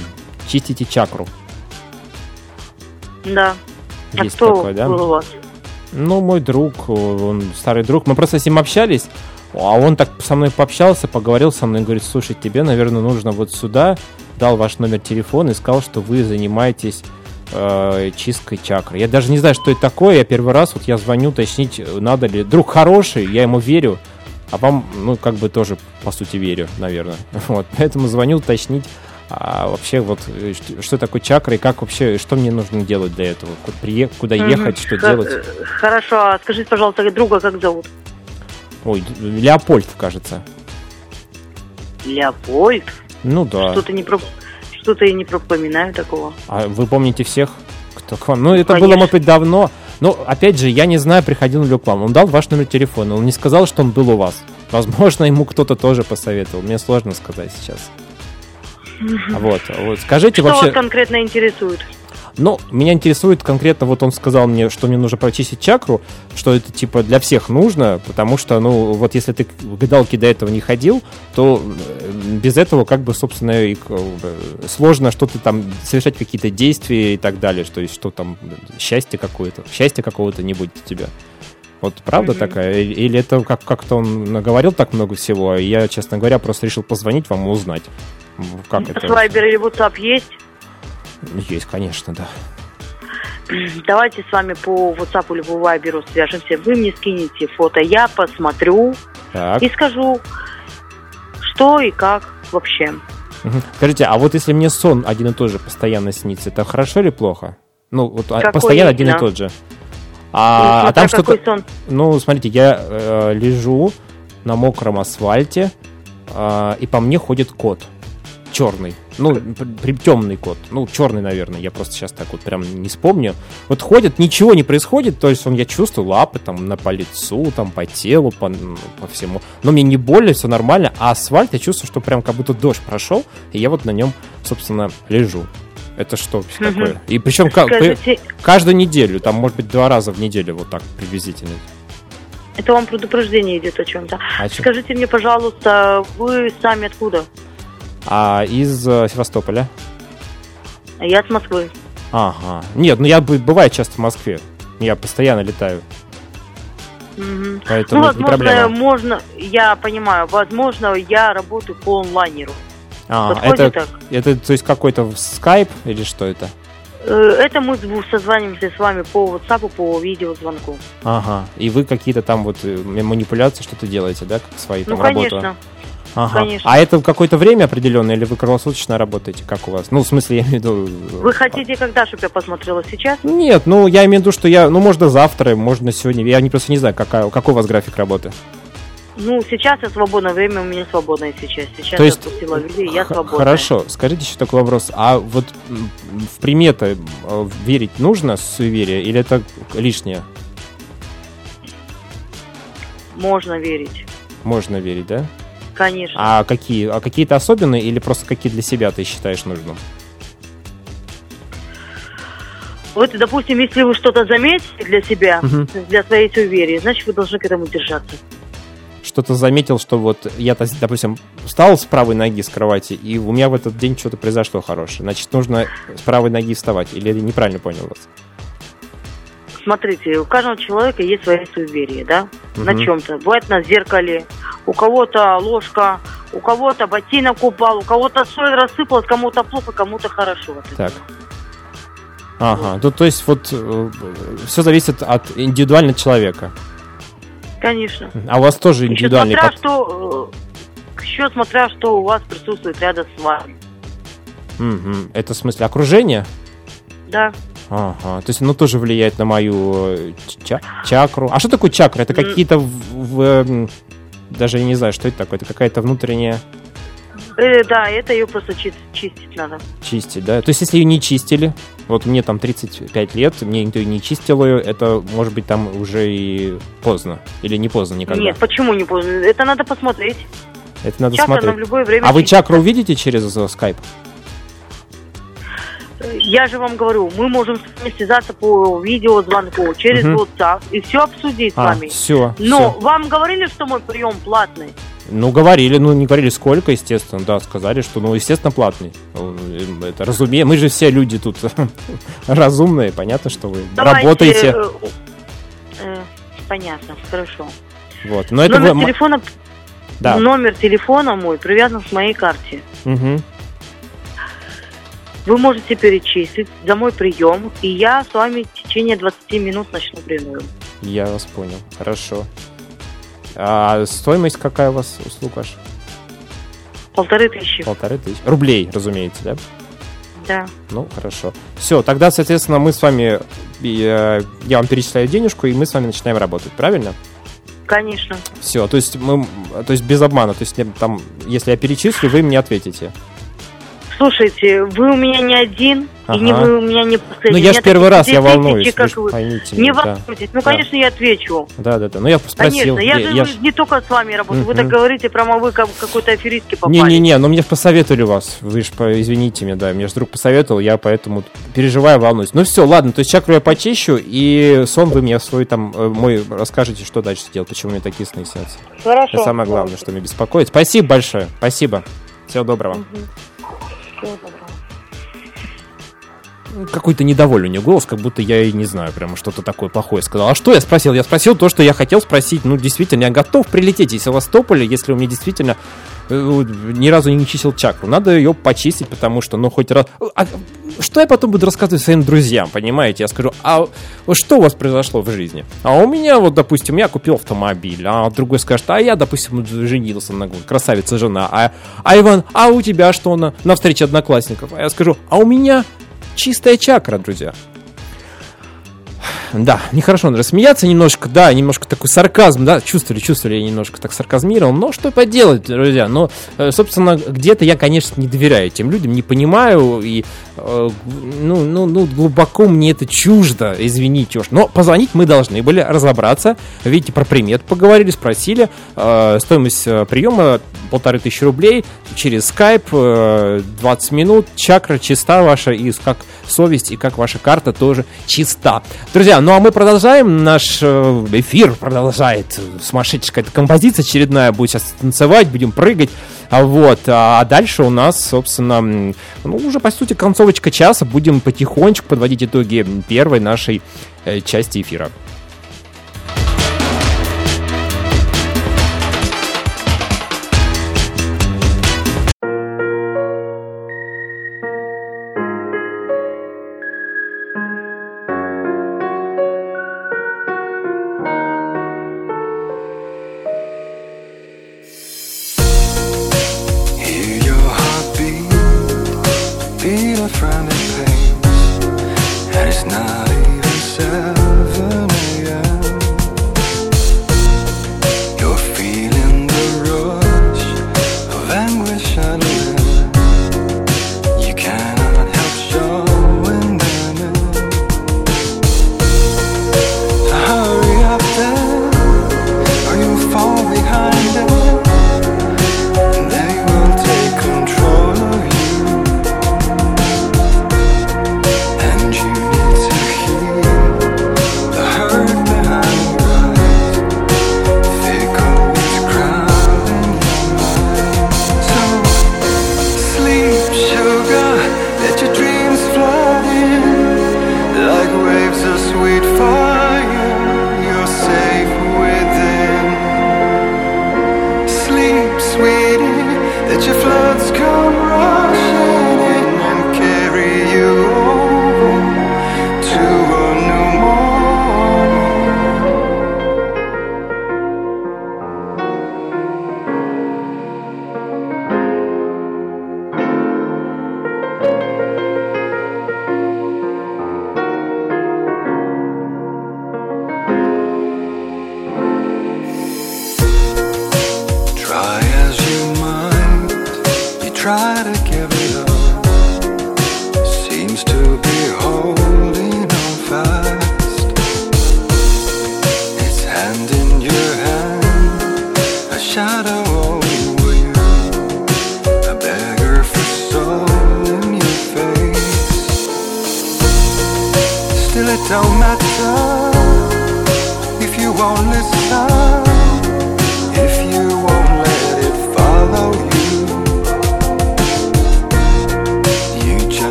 чистите чакру. Да. А Есть кто такое, да? был у вас? Ну, мой друг, он старый друг. Мы просто с ним общались, а он так со мной пообщался, поговорил со мной, говорит, слушай, тебе, наверное, нужно вот сюда. Дал ваш номер телефона и сказал, что вы занимаетесь э, чисткой чакры. Я даже не знаю, что это такое. Я первый раз, вот я звоню уточнить, надо ли. Друг хороший, я ему верю. А вам, ну, как бы тоже, по сути, верю, наверное. Вот, поэтому звоню уточнить, а вообще вот э, что, такое чакра и как вообще, что мне нужно делать для этого? Куда ехать, что делать? э, Хорошо, а скажите, пожалуйста, друга как зовут? Ой, Леопольд, кажется. Леопольд? Ну да. Что-то не про... Что-то я не пропоминаю такого. А вы помните всех, кто к вам? Ну, это было, конечно. может быть, давно. Но, опять же, я не знаю, приходил ли он к вам. Он дал ваш номер телефона, он не сказал, что он был у вас. Возможно, ему кто-то тоже посоветовал. Мне сложно сказать сейчас. Вот, вот. Скажите Что вообще... вас конкретно интересует? Ну, меня интересует конкретно, вот он сказал мне, что мне нужно прочистить чакру, что это типа для всех нужно, потому что, ну, вот если ты к гадалке до этого не ходил, то э, без этого как бы, собственно, и бы сложно что-то там совершать какие-то действия и так далее, что есть что там счастье какое-то, счастья какого-то не будет у тебя. Вот правда такая? Или или это как- как-то он наговорил так много всего, а я, честно говоря, просто решил позвонить вам и узнать. Как это? Слайбер или WhatsApp есть? Есть, конечно, да. Давайте с вами по WhatsApp или по Viber свяжемся. Вы мне скинете фото, я посмотрю Так. и скажу, что и как вообще. Мгм. Скажите, а вот если мне сон один и тот же постоянно снится, это хорошо или плохо? Ну, вот а, Какой постоянно один и именно? тот же. А, Ну, а там что-то... какой сон. Ну, смотрите, я э, лежу на мокром асфальте, а, и по мне ходит кот черный. Ну, темный кот. Ну, черный, наверное. Я просто сейчас так вот прям не вспомню. Вот ходит, ничего не происходит. То есть он, я чувствую лапы там на по лицу, там по телу, по, по всему. Но мне не больно, все нормально. А асфальт, я чувствую, что прям как будто дождь прошел. И я вот на нем, собственно, лежу. Это что Мгм. такое? И причем ка- Скажите- каждую неделю, там, может быть, два раза в неделю вот так приблизительно. Это вам предупреждение идет о чем-то. Чем? Скажите мне, пожалуйста, вы сами откуда? А из э, Севастополя? Я с Москвы. Ага. Нет, ну я бы- бываю часто в Москве. Я постоянно летаю. Мгм. Поэтому ну, это не возможно, можно, я понимаю, возможно, я работаю по онлайнеру. А, Подходит это, так? это, то есть какой-то скайп или что это? Э, Это мы созваниваемся с вами по WhatsApp, по видеозвонку. Ага. И вы какие-то там вот э, манипуляции что-то делаете, да, как свои Ну, там работу? конечно. Ага. конечно. А это в какое-то время определенное или вы круглосуточно работаете? Как у вас? Ну, в смысле, я имею в виду... э, Вы хотите когда, чтобы я посмотрела сейчас? Нет, ну я имею в виду, что я, ну можно завтра, можно сегодня. Я не просто не знаю, какая, какой у вас график работы. Ну, сейчас я свободное время, у меня свободное сейчас. Сейчас То есть- я отпустила людей, я свободная. Хорошо, скажите еще такой вопрос. А вот в приметы э, верить нужно суеверие или это лишнее? Можно верить, Можно верить, да? Конечно. А какие? А какие-то особенные или просто какие для себя ты считаешь нужным? Вот, допустим, если вы что-то заметите для себя, Мгм. для своей суеверия, значит, вы должны к этому держаться. Что-то заметил, что вот я, допустим, встал с правой ноги с кровати, и у меня в этот день что-то произошло хорошее. Значит, нужно с правой ноги вставать. Или я неправильно понял вас? Смотрите, у каждого человека есть свои суеверия, да? На Мгм. чем-то. Бывает на зеркале, у кого-то ложка, у кого-то ботинок упал, у кого-то соль рассыпалась, кому-то плохо, кому-то хорошо. от этого. Так. Ага, ну то есть вот все зависит от индивидуально человека. Конечно. А у вас тоже Еще индивидуальный смотря, под- что, э, еще смотря, что у вас присутствует рядом с вами. Мгм. Это в смысле окружение? Да. Ага, то есть оно тоже влияет на мою э, ча- чакру. А что такое чакра? Это какие-то в, в, эм, даже я не знаю, что это такое. Это какая-то внутренняя Э, да, это ее просто чи- чистить надо. чистить, да? То есть если ее не чистили, вот мне там 35 лет, мне никто не чистил ее, это может быть там уже и поздно. Или не поздно никогда. Нет, почему не поздно? Это надо посмотреть. это надо чакра смотреть. на любое время а вы чистится. чакру увидите через э, скайп? Я же вам говорю, мы можем с вами связаться по видеозвонку через Мгм. WhatsApp и все обсудить с А, вами. все, Но вам говорили, что мой прием платный? Ну, говорили, ну, не говорили сколько, естественно, да, сказали, что, ну, естественно, платный. Ну, Это разумеется, мы же все люди тут разумные, понятно, что вы Давайте, работаете. э, э, понятно, хорошо. Вот, но это номер вы... м- телефона, Да. номер телефона мой привязан к моей карте. Мгм. Вы можете перечислить за мой прием, и я с вами в течение 20 минут начну прием. Я вас понял, хорошо. А стоимость какая у вас услуг ваша? Полторы тысячи. Полторы тысячи. Рублей, разумеется, да? Да. Ну, хорошо. Все, тогда, соответственно, мы с вами... и, э, Я вам перечисляю денежку, и мы с вами начинаем работать, правильно? Конечно. Все, то есть мы... То есть без обмана. То есть я там, если я перечислю, вы мне ответите. Слушайте, вы у меня не один, и не Ага. вы у меня не последний. Ну, У я меня ж первый раз, я волнуюсь, вы как вы. поймите Не меня, да. волнуйтесь. Ну, Да. конечно, я отвечу. Да, да, да. Ну, я спросил. Конечно, я, же я не только с вами работаю. Вы Мгм. так говорите, прямо вы как какой-то аферистки попали. Не-не-не, ну мне посоветовали вас. Вы же, извините меня, да, мне же друг посоветовал, я поэтому переживаю, волнуюсь. Ну все, ладно, то есть чакру я почищу, и сон вы мне свой там, э, мой, расскажете, что дальше делать, почему мне такие сны снятся. Хорошо. Это самое главное, что меня беспокоит. Спасибо большое, спасибо. Всего доброго. Всего доброго. Какой-то недовольный у нее голос, как будто я и не знаю, прямо что-то такое плохое сказал. А что я спросил? Я спросил то, что я хотел спросить. Ну, действительно, я готов прилететь из Севастополя, если у меня действительно э, ни разу не чистил чакру. Надо ее почистить, потому что, ну, хоть раз... А что я потом буду рассказывать своим друзьям, понимаете? Я скажу, а что у вас произошло в жизни? А у меня, вот, допустим, я купил автомобиль, а другой скажет, а я, допустим, женился на красавица жена, а, а Иван, а у тебя что на, на встрече одноклассников? А я скажу, а у меня чистая чакра, друзья. Да, нехорошо надо смеяться немножко, да, немножко такой сарказм, да, чувствовали, чувствовали, я немножко так сарказмировал, но что поделать, друзья, но, э, собственно, где-то я, конечно, не доверяю этим людям, не понимаю, и, э, ну, ну, ну, глубоко мне это чуждо, извините уж, но позвонить мы должны были разобраться, видите, про примет поговорили, спросили, э, стоимость приема полторы тысячи рублей через э, 20 минут, чакра чиста ваша, и как совесть, и как ваша карта тоже чиста. Друзья, ну а мы продолжаем, наш э, эфир продолжает, сумасшедшая какая-то композиция очередная, будет сейчас танцевать, будем прыгать, а вот, а дальше у нас, собственно, ну уже по сути концовочка часа, будем потихонечку подводить итоги первой нашей э, части эфира.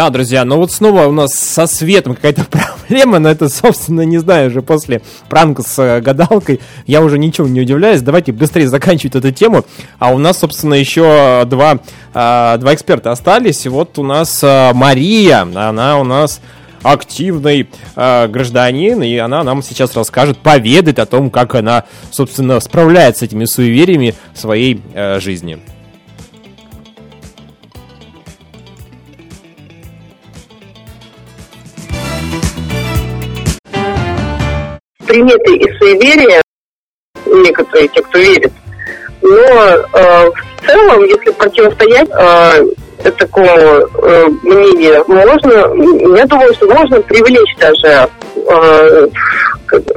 Да, друзья, но вот снова у нас со светом какая-то проблема, но это, собственно, не знаю, уже после пранка с э, гадалкой я уже ничего не удивляюсь. Давайте быстрее заканчивать эту тему. А у нас, собственно, еще два, а, два эксперта остались. Вот у нас а, Мария, она у нас активный э, гражданин, и она нам сейчас расскажет, поведает о том, как она, собственно, справляется с этими суевериями в своей э, жизни. Суеверия, некоторые, те, кто верит. Но э, в целом, если противостоять э, такому э, мнению, можно, я думаю, что можно привлечь даже э,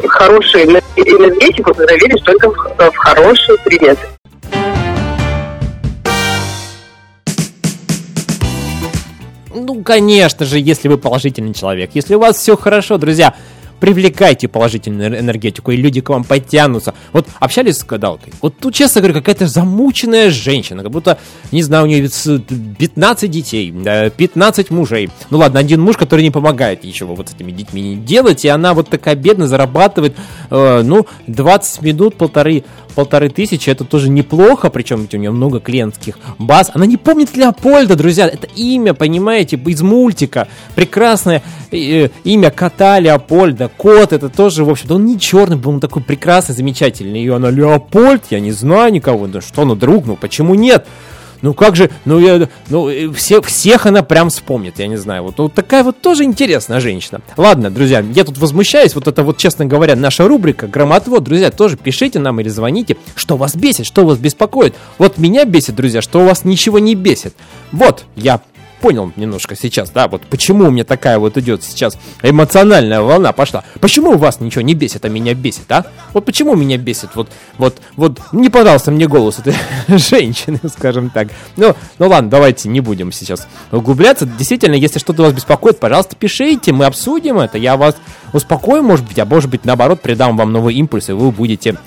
хорошую эне- энергетику, когда веришь только в, в хорошие приметы. Ну, конечно же, если вы положительный человек. Если у вас все хорошо, друзья, привлекайте положительную энергетику, и люди к вам подтянутся. Вот общались с гадалкой. Вот тут, честно говоря, какая-то замученная женщина. Как будто, не знаю, у нее ведь с- 15 детей, э, 15 мужей. Ну ладно, один муж, который не помогает ничего вот с этими детьми делать, и она вот такая бедная зарабатывает, э, ну, 20 минут, полторы, полторы тысячи, это тоже неплохо, причем у нее много клиентских баз. Она не помнит Леопольда, друзья, это имя, понимаете, из мультика. Прекрасное э, имя кота Леопольда. Кот это тоже, в общем-то, он не черный был, он такой прекрасный, замечательный. И она Леопольд, я не знаю никого. Да что, ну, друг, ну, почему нет? Ну как же, ну я, ну все, всех она прям вспомнит, я не знаю. Вот, вот такая вот тоже интересная женщина. Ладно, друзья, я тут возмущаюсь, вот это вот, честно говоря, наша рубрика «Громотвод». Друзья, тоже пишите нам или звоните, что вас бесит, что вас беспокоит. Вот меня бесит, друзья, что у вас ничего не бесит. Вот, я понял немножко сейчас, да, вот почему у меня такая вот идет сейчас эмоциональная волна пошла. Почему у вас ничего не бесит, а меня бесит, а? Вот почему меня бесит? Вот, вот, вот не понравился мне голос этой женщины, скажем так. Ну, ну ладно, давайте не будем сейчас углубляться. Действительно, если что-то вас беспокоит, пожалуйста, пишите, мы обсудим это. Я вас успокою, может быть, а может быть, наоборот, придам вам новый импульс, и вы будете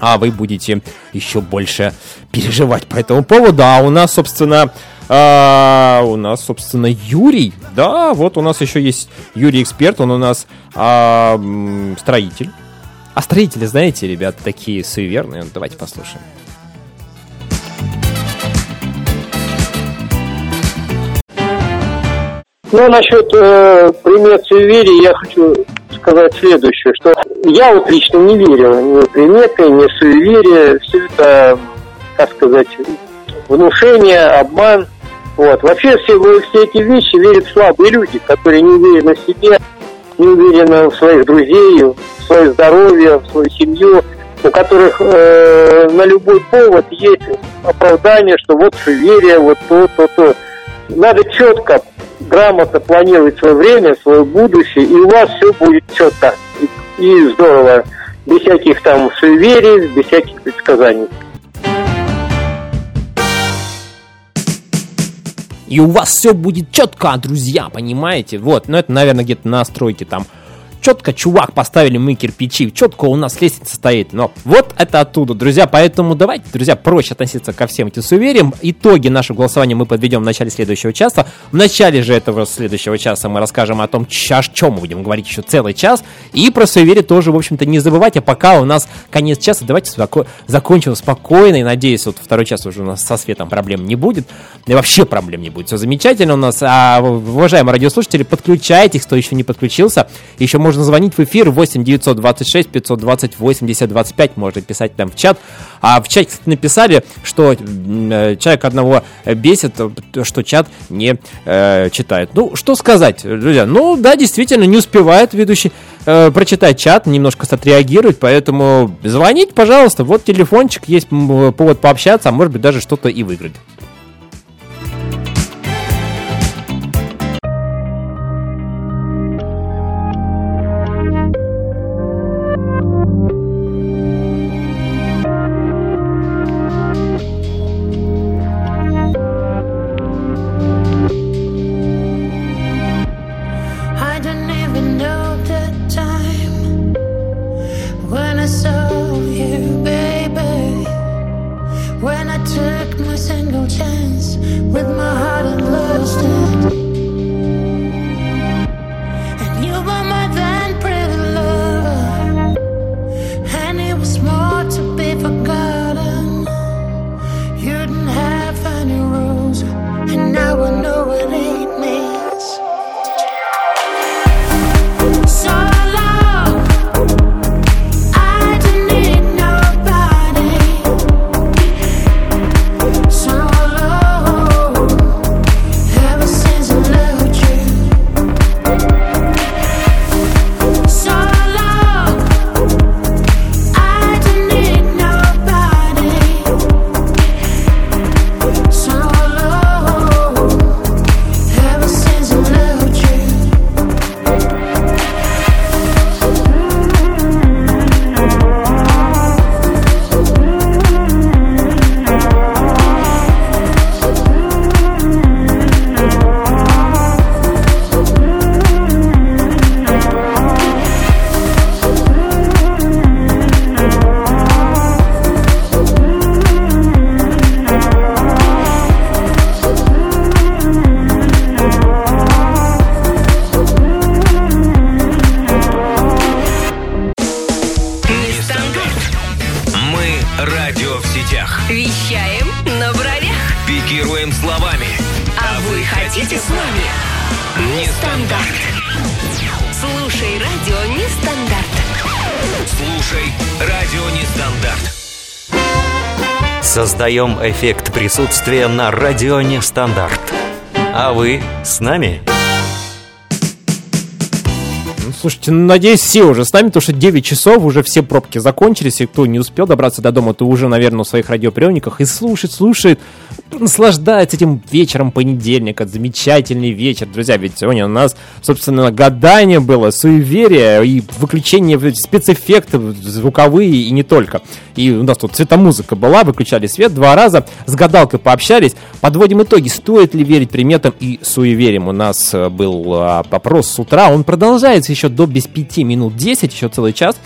а вы будете еще больше переживать по этому поводу. А у нас, собственно, а, у нас, собственно, Юрий. Да, вот у нас еще есть Юрий эксперт, он у нас а, строитель. А строители, знаете, ребят, такие суеверные. Давайте послушаем. Ну, насчет э, примет суеверий я хочу сказать следующее, что я вот лично не верил ни в приметы, ни в суеверия, все это, как сказать, внушение, обман. Вот. Вообще все, во все эти вещи верят слабые люди, которые не уверены в себе, не уверены в своих друзей, в свое здоровье, в свою семью, у которых э, на любой повод есть оправдание, что вот суеверие, вот то, то, то. Надо четко, грамотно планировать свое время, свое будущее, и у вас все будет четко и, и здорово. Без всяких там суеверий, без всяких предсказаний. И у вас все будет четко, друзья, понимаете? Вот, ну это, наверное, где-то на стройке там. Четко, чувак, поставили мы кирпичи, четко у нас лестница стоит. Но вот это оттуда, друзья. Поэтому давайте, друзья, проще относиться ко всем этим суевериям. Итоги нашего голосования мы подведем в начале следующего часа. В начале же этого следующего часа мы расскажем о том, о чем мы будем говорить еще целый час. И про суеверие тоже, в общем-то, не забывайте. Пока у нас конец часа, давайте споко- закончим спокойно. И надеюсь, вот второй час уже у нас со светом проблем не будет. И вообще проблем не будет. Все замечательно у нас. А, уважаемые радиослушатели, подключайтесь, кто еще не подключился. Еще можно звонить в эфир 8 926 520 80 25. Можно писать там в чат. А в чате, кстати, написали, что э, человек одного бесит, что чат не э, читает. Ну, что сказать, друзья? Ну, да, действительно, не успевает ведущий э, прочитать чат, немножко отреагировать, поэтому звоните, пожалуйста. Вот телефончик, есть повод пообщаться, а может быть даже что-то и выиграть. Создаем эффект присутствия на радио Нестандарт. А вы с нами? Ну, Слушайте, ну, надеюсь, все уже с нами, потому что 9 часов, уже все пробки закончились, и кто не успел добраться до дома, то уже, наверное, в своих радиоприемниках и слушает, слушает, наслаждается этим вечером понедельника, замечательный вечер, друзья, ведь сегодня у нас, собственно, гадание было, суеверие и выключение спецэффектов звуковые и не только. И у нас тут цветомузыка была, выключали свет два раза, с гадалкой пообщались, подводим итоги, стоит ли верить приметам и суевериям. У нас э, был а, вопрос с утра, он продолжается еще до без пяти минут 10, еще целый час.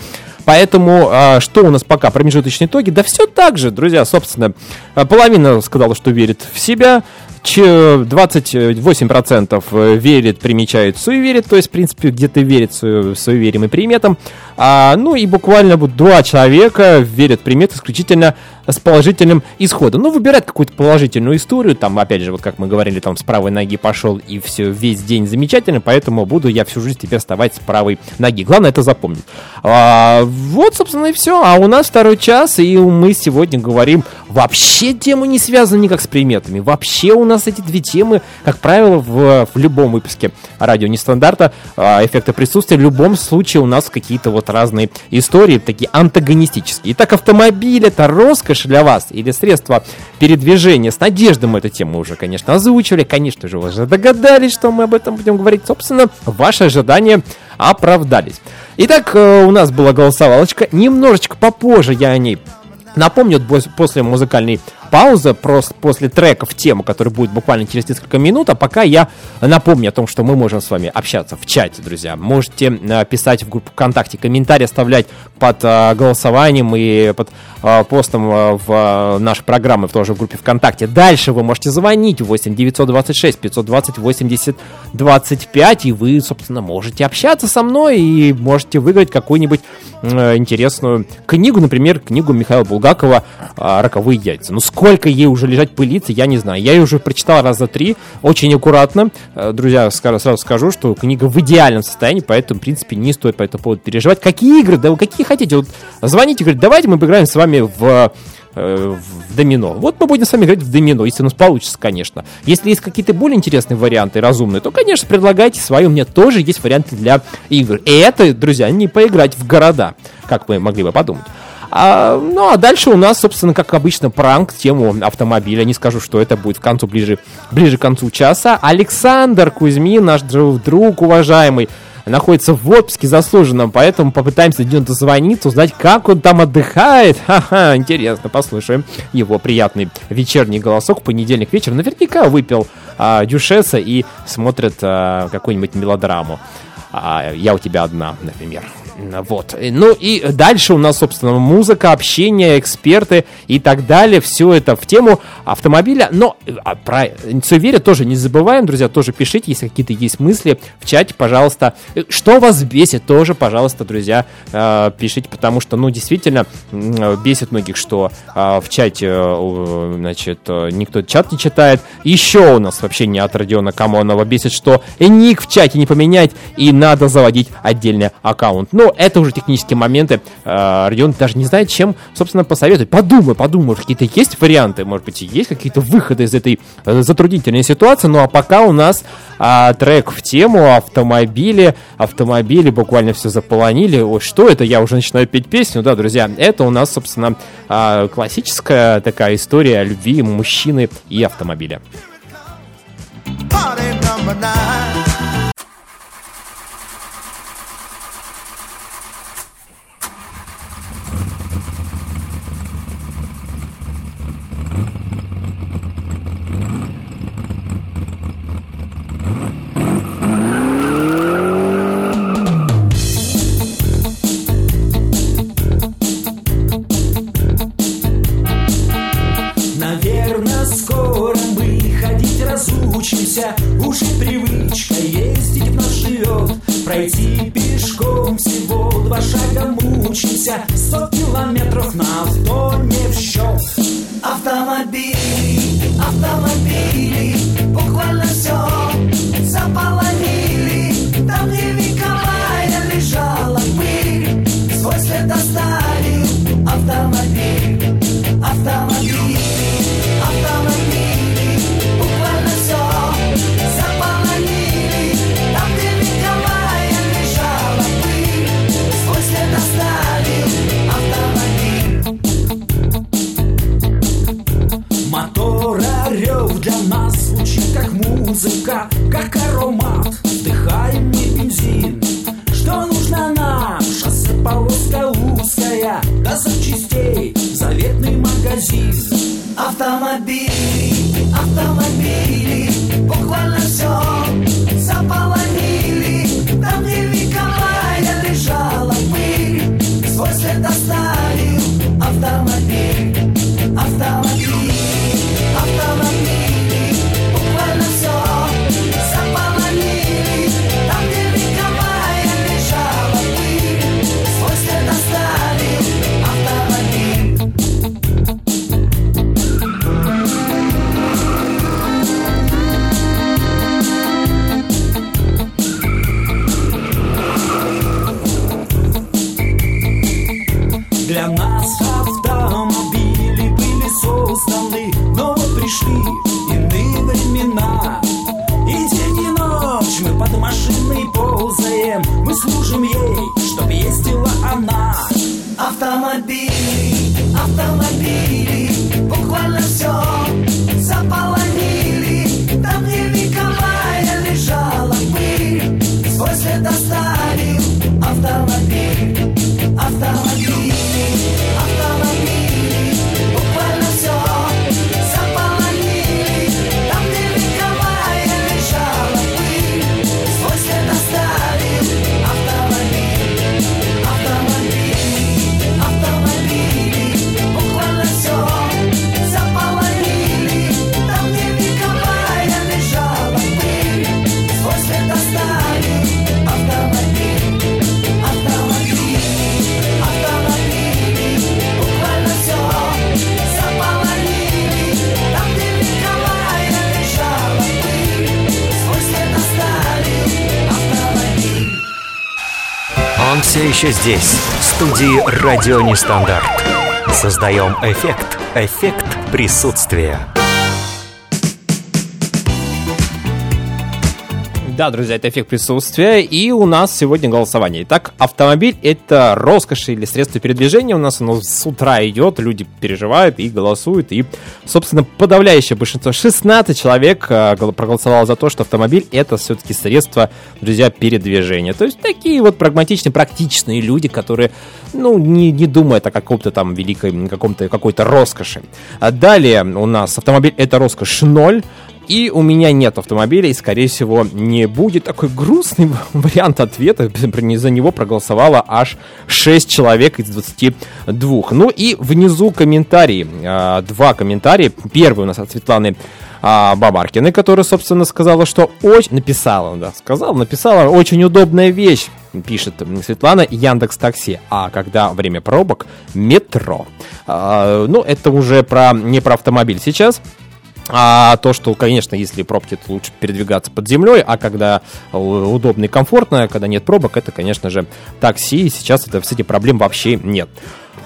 Поэтому а, что у нас пока? Промежуточные итоги? Да все так же, друзья, собственно. а, Половина сказала, что верит в себя. Че- 28% верит, примечает, суеверит, то есть, в принципе, где-то верит су- суеверием и приметам. А, ну и буквально вот два человека верят примет исключительно с положительным исходом. Ну, выбирать какую-то положительную историю, там, опять же, вот как мы говорили, там, с правой ноги пошел и все, весь день замечательно, поэтому буду я всю жизнь теперь вставать с правой ноги. Главное это запомнить. А, вот, собственно, и все. А у нас второй час, и мы сегодня говорим вообще тему не связаны никак с приметами. Вообще у нас эти две темы, как правило, в, в любом выпуске радио нестандарта, а, эффекта присутствия, в любом случае у нас какие-то вот разные истории, такие антагонистические. Итак, автомобиль это роскошь для вас или средство передвижения? С надеждой мы эту тему уже, конечно, озвучивали. Конечно же, вы уже догадались, что мы об этом будем говорить. Собственно, ваши ожидания оправдались. Итак, э, у нас была голосовалочка. Немножечко попозже я о ней Напомню, после музыкальной паузы, просто после треков тему, который будет буквально через несколько минут, а пока я напомню о том, что мы можем с вами общаться в чате, друзья. Можете э, писать в группу ВКонтакте, комментарии оставлять под э, голосованием и под э, постом в нашей программы, в тоже в группе ВКонтакте. Дальше вы можете звонить 8 926 520 80 25, и вы, собственно, можете общаться со мной и можете выиграть какую-нибудь интересную книгу, например, книгу Михаила Булгакова «Роковые яйца». Ну, сколько ей уже лежать пылиться, я не знаю. Я ее уже прочитал раза три, очень аккуратно. Э, Друзья, сразу скажу, что книга в идеальном состоянии, поэтому, в принципе, не стоит по этому поводу переживать. Какие игры? Да вы какие хотите? Вот звоните, говорите, давайте мы поиграем с вами в э, в домино. Вот мы будем с вами играть в домино, если у нас получится, конечно. Если есть какие-то более интересные варианты, разумные, то, конечно, предлагайте свои. У меня тоже есть варианты для игр. И это, друзья, не поиграть в города, как вы могли бы подумать. А, ну, а дальше у нас, собственно, как обычно, пранк, тему автомобиля. Не скажу, что это будет в концу, ближе, ближе к концу часа. Александр Кузьмин, наш друг, уважаемый, находится в отпуске заслуженном, поэтому попытаемся до него дозвониться, узнать, как он там отдыхает. Ха-ха, интересно, послушаем его приятный вечерний голосок понедельник вечером. Наверняка выпил а, дюшеса и смотрит а, какую-нибудь мелодраму. А, я у тебя одна, например. Вот. Ну и дальше у нас, собственно, музыка, общение, эксперты и так далее. Все это в тему автомобиля. Но а, про суеверие тоже не забываем, друзья. Тоже пишите, если какие-то есть мысли в чате, пожалуйста. Э, Что вас бесит, тоже, пожалуйста, друзья, э, пишите. Потому что, ну, действительно, э, бесит многих, что э, в чате, значит, никто чат не читает. Еще у нас вообще не от Родиона Камонова бесит, что ник в чате не поменять и надо заводить отдельный аккаунт. Это уже технические моменты. Э, Родион даже не знает, чем, собственно, посоветовать. Подумай, подумай, какие-то есть варианты, может быть, есть какие-то выходы из этой э, затруднительной ситуации. Ну, а пока у нас а, трек в тему автомобили. Автомобили буквально все заполонили. Ой, что это? Я уже начинаю петь песню. Да, друзья, это у нас, собственно, а, классическая такая история любви мужчины и автомобиля. Party number nine. за шагом мучимся, учимся Сто километров на авто не в счет Автомобили, автомобили Буквально все заполонили. Там, где вековая лежала пыль Свой след оставил автомобиль нас звучит как музыка, как аромат. Вдыхаем не бензин. Что нужно нам? Шоссе полоска узкая, до запчастей заветный магазин. Автомобили, еще здесь, в студии «Радио Нестандарт». Создаем эффект, эффект присутствия. Да, друзья, это эффект присутствия, и у нас сегодня голосование. Итак, автомобиль — это роскошь или средство передвижения. У нас оно с утра идет, люди переживают и голосуют, и, собственно, подавляющее большинство, 16 человек гол- проголосовало за то, что автомобиль — это все-таки средство, друзья, передвижения. То есть такие вот прагматичные, практичные люди, которые, ну, не, не думают о каком-то там великой, каком-то, какой-то роскоши. А далее у нас автомобиль — это роскошь ноль, и у меня нет автомобиля, и, скорее всего, не будет такой грустный вариант ответа. За него проголосовало аж 6 человек из 22. Ну и внизу комментарии. А, Два комментария. Первый у нас от Светланы а, Бабаркиной, которая, собственно, сказала, что очень... Написала, да, сказала, написала. Очень удобная вещь, пишет Светлана, Яндекс Такси. А когда время пробок, метро. А, Ну, это уже про не про автомобиль сейчас. А то, что, конечно, если пробки, то лучше передвигаться под землей, а когда э, удобно и комфортно, когда нет пробок, это, конечно же, такси, и сейчас это, кстати, проблем вообще нет.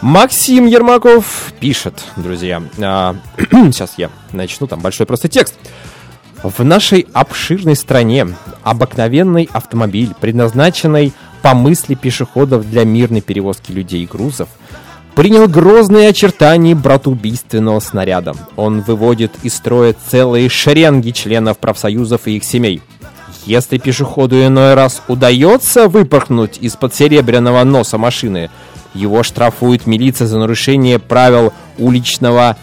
Максим Ермаков пишет, друзья, а, сейчас я начну, там большой просто текст. В нашей обширной стране обыкновенный автомобиль, предназначенный по мысли пешеходов для мирной перевозки людей и грузов, принял грозные очертания братоубийственного снаряда. Он выводит из строя целые шеренги членов профсоюзов и их семей. Если пешеходу иной раз удается выпорхнуть из-под серебряного носа машины, его штрафует милиция за нарушение правил уличного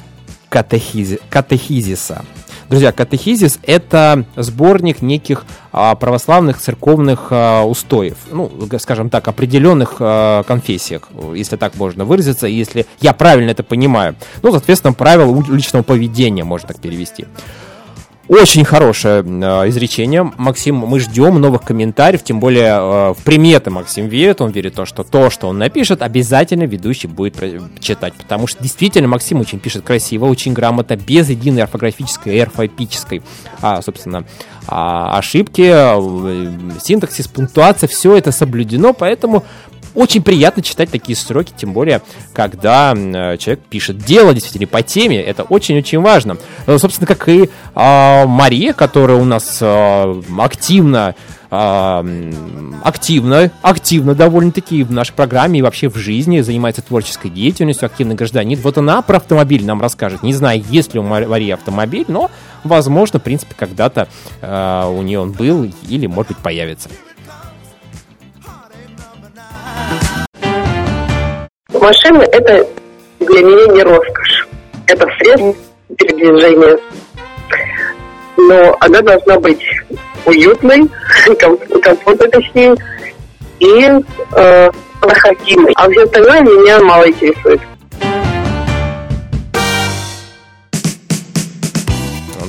катехизи- катехизиса. Друзья, катехизис — это сборник неких а, православных церковных а, устоев, ну, скажем так, определенных а, конфессиях, если так можно выразиться, если я правильно это понимаю. Ну, соответственно, правила уличного поведения, можно так перевести. Очень хорошее э, изречение. Максим, мы ждем новых комментариев, тем более э, в приметы Максим верит. Он верит в то, что то, что он напишет, обязательно ведущий будет читать. Потому что действительно Максим очень пишет красиво, очень грамотно, без единой орфографической и орфоэпической, а, собственно, а, ошибки, э, синтаксис, пунктуация, все это соблюдено, поэтому очень приятно читать такие строки, тем более, когда э, человек пишет дело действительно по теме, это очень-очень важно. Э, Собственно, как и а, Мария, которая у нас а, активно а, активно, активно довольно-таки в нашей программе и вообще в жизни занимается творческой деятельностью, активный гражданин. Вот она про автомобиль нам расскажет. Не знаю, есть ли у Мар- Марии автомобиль, но, возможно, в принципе, когда-то а, у нее он был или, может быть, появится. Машина – это для меня не роскошь. Это средство передвижения. Но она должна быть уютной, ком- комфортной точнее, и э, проходимой. А все остальное меня мало интересует.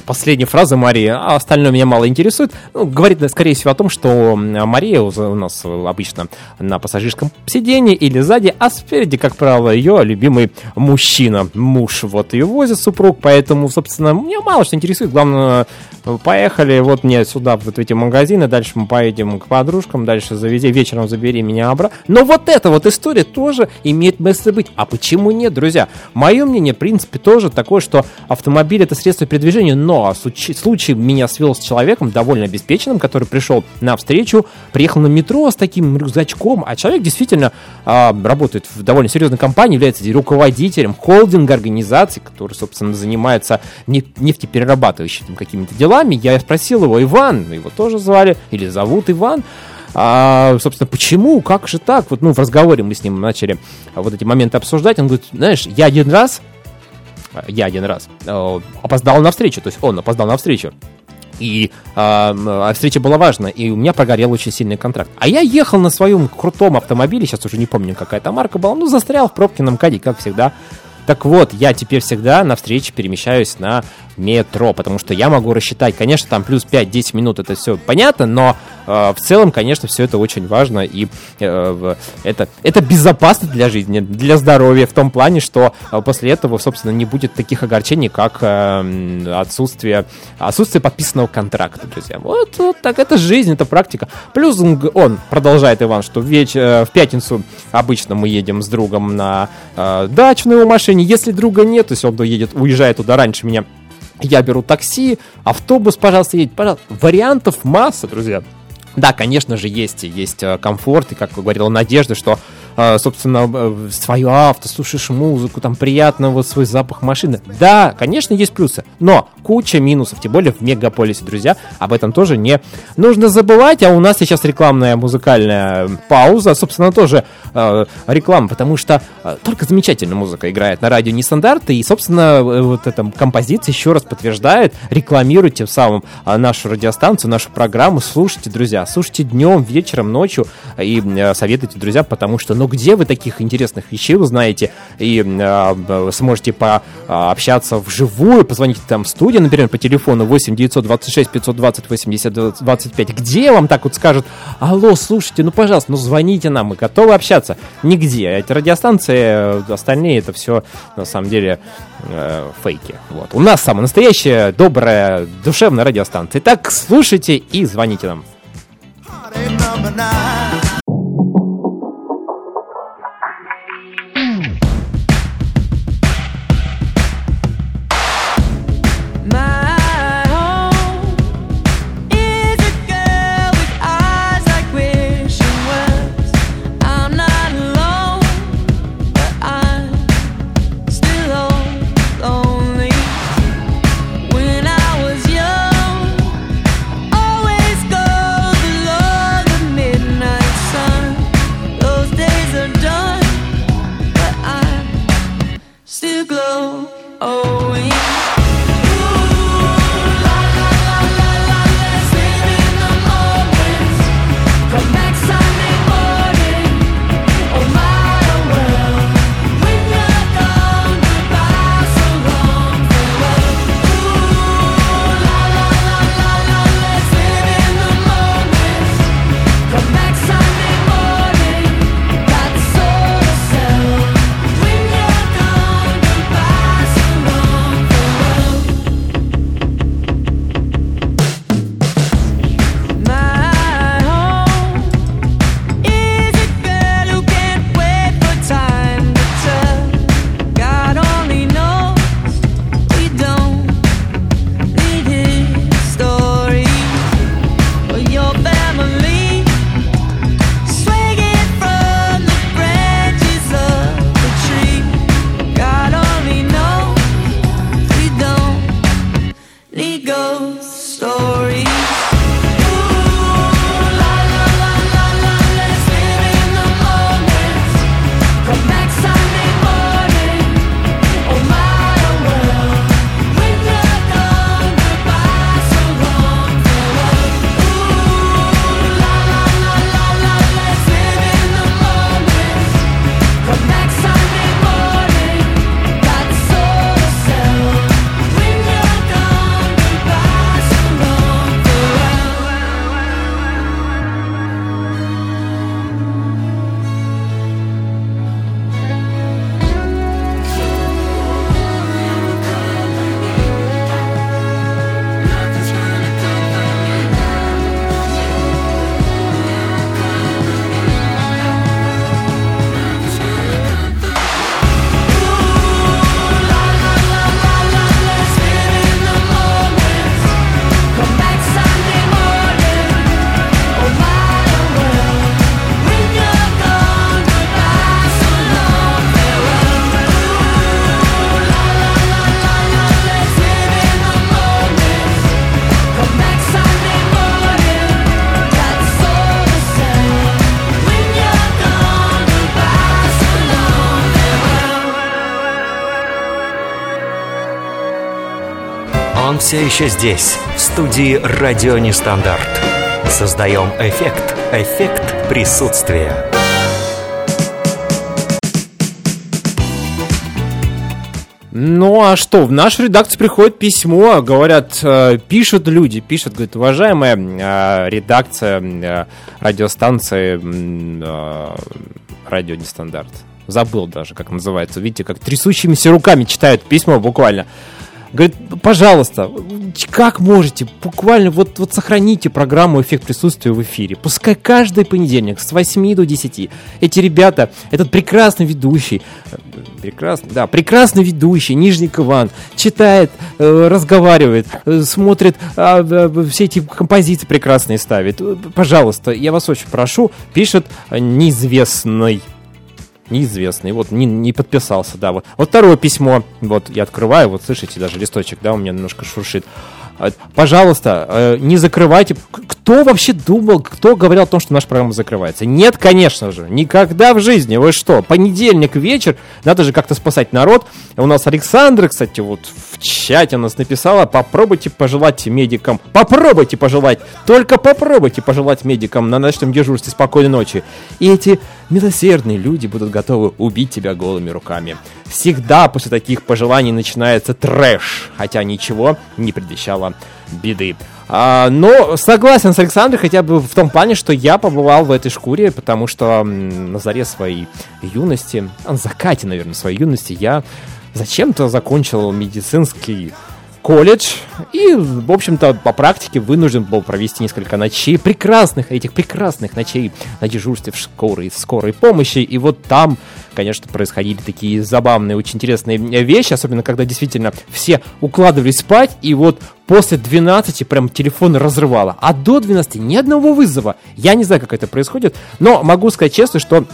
Последняя фраза Марии, а остальное меня мало интересует, ну, говорит, скорее всего, о том, что Мария у нас обычно на пассажирском сиденье или сзади, а спереди, как правило, ее любимый мужчина, муж, вот ее возит супруг, поэтому, собственно, меня мало что интересует, главное, э, поехали, вот мне сюда, вот эти магазины, дальше мы поедем к подружкам, дальше завези, вечером забери меня обратно. Но вот эта вот история тоже имеет место быть. А почему нет, друзья? Мое мнение, в принципе, тоже такое, что автомобиль это средство передвижения, но случай, случай меня свел с человеком довольно обеспеченным, который пришел на встречу, приехал на метро с таким рюкзачком, а человек действительно а, работает в довольно серьезной компании, является руководителем холдинга организации, который, собственно, занимается не- нефтеперерабатывающими какими-то делами. Я спросил его, Иван, его тоже звали, или зовут Иван, а, собственно, почему, как же так? Вот, ну, в разговоре мы с ним начали а, вот эти моменты обсуждать. Он говорит, знаешь, я один раз, а, я один раз э, опоздал на встречу, то есть он опоздал на встречу. И а встреча была важна, и у меня прогорел очень сильный контракт. А я ехал на своем крутом автомобиле, сейчас уже не помню, какая это марка была, ну, застрял в пробке на МКАДе, как всегда. Так вот, я теперь всегда на встрече перемещаюсь на метро, потому что я могу рассчитать, конечно, там плюс 5-10 минут, это все понятно, но э, в целом, конечно, все это очень важно, и э, это, это безопасно для жизни, для здоровья, в том плане, что э, после этого, собственно, не будет таких огорчений, как э, отсутствие, отсутствие подписанного контракта, друзья. Вот, вот так, это жизнь, это практика. Плюс он, продолжает, Иван, что веч, э, в пятницу обычно мы едем с другом на э, дачу на его машине, если друга нет, то есть он едет, уезжает туда раньше меня, я беру такси, автобус, пожалуйста, едет, пожалуйста. Вариантов масса, друзья. Да, конечно же, есть, есть э, комфорт, и, как говорила Надежда, что, собственно, э, свое авто, слушаешь музыку, там приятно вот свой запах машины. Да, конечно, есть плюсы, но куча минусов, тем более в мегаполисе, друзья, об этом тоже не нужно забывать, а у нас сейчас рекламная музыкальная пауза, собственно, тоже э, реклама, потому что э, только замечательная музыка играет на радио Нестандарты, и, собственно, э, вот эта композиция еще раз подтверждает, рекламирует тем самым э, нашу радиостанцию, нашу программу. Слушайте, друзья, слушайте днем, вечером, ночью и э, советуйте, друзья, потому что, ну, где вы таких интересных вещей узнаете и э, сможете пообщаться вживую, позвоните там в студию, например, по телефону 8 926 520 80 25, где вам так вот скажут, алло, слушайте, ну, пожалуйста, ну, звоните нам, мы готовы общаться. Нигде. Эти радиостанции, э, остальные, это все, на самом деле, э, фейки. Вот. У нас самая настоящая, добрая, душевная радиостанция. Итак, слушайте и звоните нам. My все еще здесь, в студии «Радио Нестандарт». Создаем эффект, эффект присутствия. Ну а что, в нашу редакцию приходит письмо, говорят, э, пишут люди, пишут, говорят, уважаемая э, редакция э, радиостанции Радио Нестандарт. Забыл даже, как называется. Видите, как трясущимися руками читают письмо буквально. Говорит, пожалуйста, как можете, буквально вот, вот сохраните программу «Эффект присутствия» в эфире. Пускай каждый понедельник с 8 до 10 эти ребята, этот прекрасный ведущий, э, прекрасный, да, прекрасный ведущий Нижник Иван, читает, э, разговаривает, э, смотрит, а, э, все эти композиции прекрасные ставит. Э, Пожалуйста, я вас очень прошу, пишет неизвестный Неизвестный, вот не, не подписался, да. Вот. вот второе письмо, вот я открываю, вот слышите, даже листочек, да, у меня немножко шуршит. А, Пожалуйста, э, не закрывайте. Кто вообще думал, кто говорил о том, что наша программа закрывается? Нет, конечно же, никогда в жизни. Вы что, понедельник вечер, надо же как-то спасать народ. У нас Александра, кстати, вот в чате нас написала, попробуйте пожелать медикам, попробуйте пожелать, только попробуйте пожелать медикам на ночном дежурстве спокойной ночи. И эти милосердные люди будут готовы убить тебя голыми руками. Всегда после таких пожеланий начинается трэш, хотя ничего не предвещало беды. А, но согласен с Александром хотя бы в том плане, что я побывал в этой шкуре, потому что на заре своей юности, на закате, наверное, своей юности я зачем-то закончил медицинский колледж и, в общем-то, по практике вынужден был провести несколько ночей, прекрасных, этих прекрасных ночей на дежурстве в скорой, скорой помощи. И вот там, конечно, происходили такие забавные, очень интересные вещи, особенно когда действительно все укладывались спать, и вот после 12 прям телефон разрывало, а до 12 ни одного вызова. Я не знаю, как это происходит, но могу сказать честно, что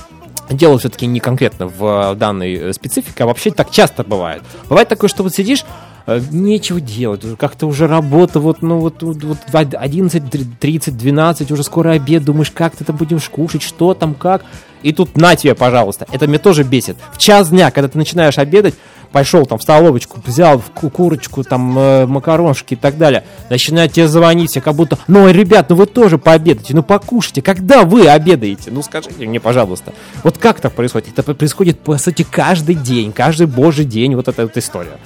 Дело все-таки не конкретно в э, данной э, специфике, а вообще так часто бывает. Бывает такое, что вот сидишь, нечего делать, как-то уже работа, вот, ну, вот, вот, вот в 11, 30, 12, уже скоро обед, думаешь, как ты это будешь кушать, что там, как. И тут на тебе, пожалуйста. Это меня тоже бесит. В час дня, когда ты начинаешь обедать, пошел там в столовочку, взял в ку- курочку, там, э, макароншки и так далее, начинают тебе звонить, все как будто, ну, ребят, ну вы тоже пообедаете, ну покушайте, когда вы обедаете? Ну скажите мне, пожалуйста, вот как так происходит? Это происходит, по сути, каждый день, каждый божий день, вот эта вот история.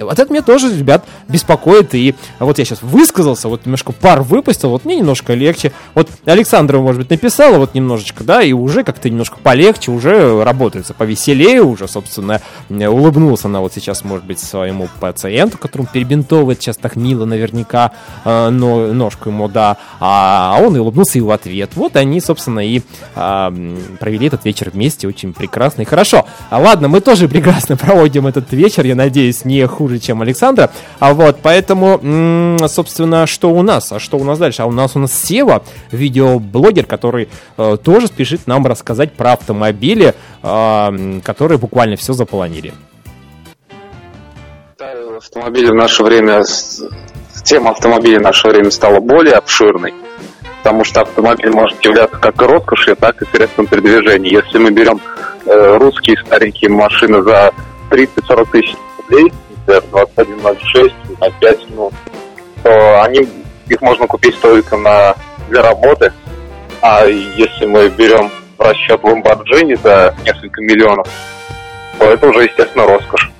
Вот это меня тоже, ребят, беспокоит, и вот я сейчас высказался, вот немножко пар выпустил, вот мне немножко легче. Вот Александра, может быть, написала вот немножечко, да, и уже как-то немножко полегче, уже работается повеселее, уже, собственно, э, улыбнулся она вот сейчас, может быть, своему пациенту, которому перебинтовывает сейчас так мило наверняка э, но, ножку ему, да, а он и улыбнулся и в ответ. Вот они, собственно, и а, м, провели этот вечер вместе, очень прекрасно и хорошо. А ладно, мы тоже прекрасно проводим этот вечер, я надеюсь, не хуже, чем Александра. А вот, поэтому, собственно, что у нас? А что у нас дальше? А у нас у нас Сева, видеоблогер, который э, тоже спешит нам рассказать про автомобили, э, которые буквально все заполонили. Автомобили в наше время, тема автомобилей в наше время стала более обширной, потому что автомобиль может являться как роскошью, так и средством передвижения. Если мы берем э, русские старенькие машины за 30-40 тысяч рублей, например, 2106, на 5, ну, то они, их можно купить только на, для работы. А если мы берем в расчет Lamborghini за несколько миллионов, то это уже, естественно, роскошь.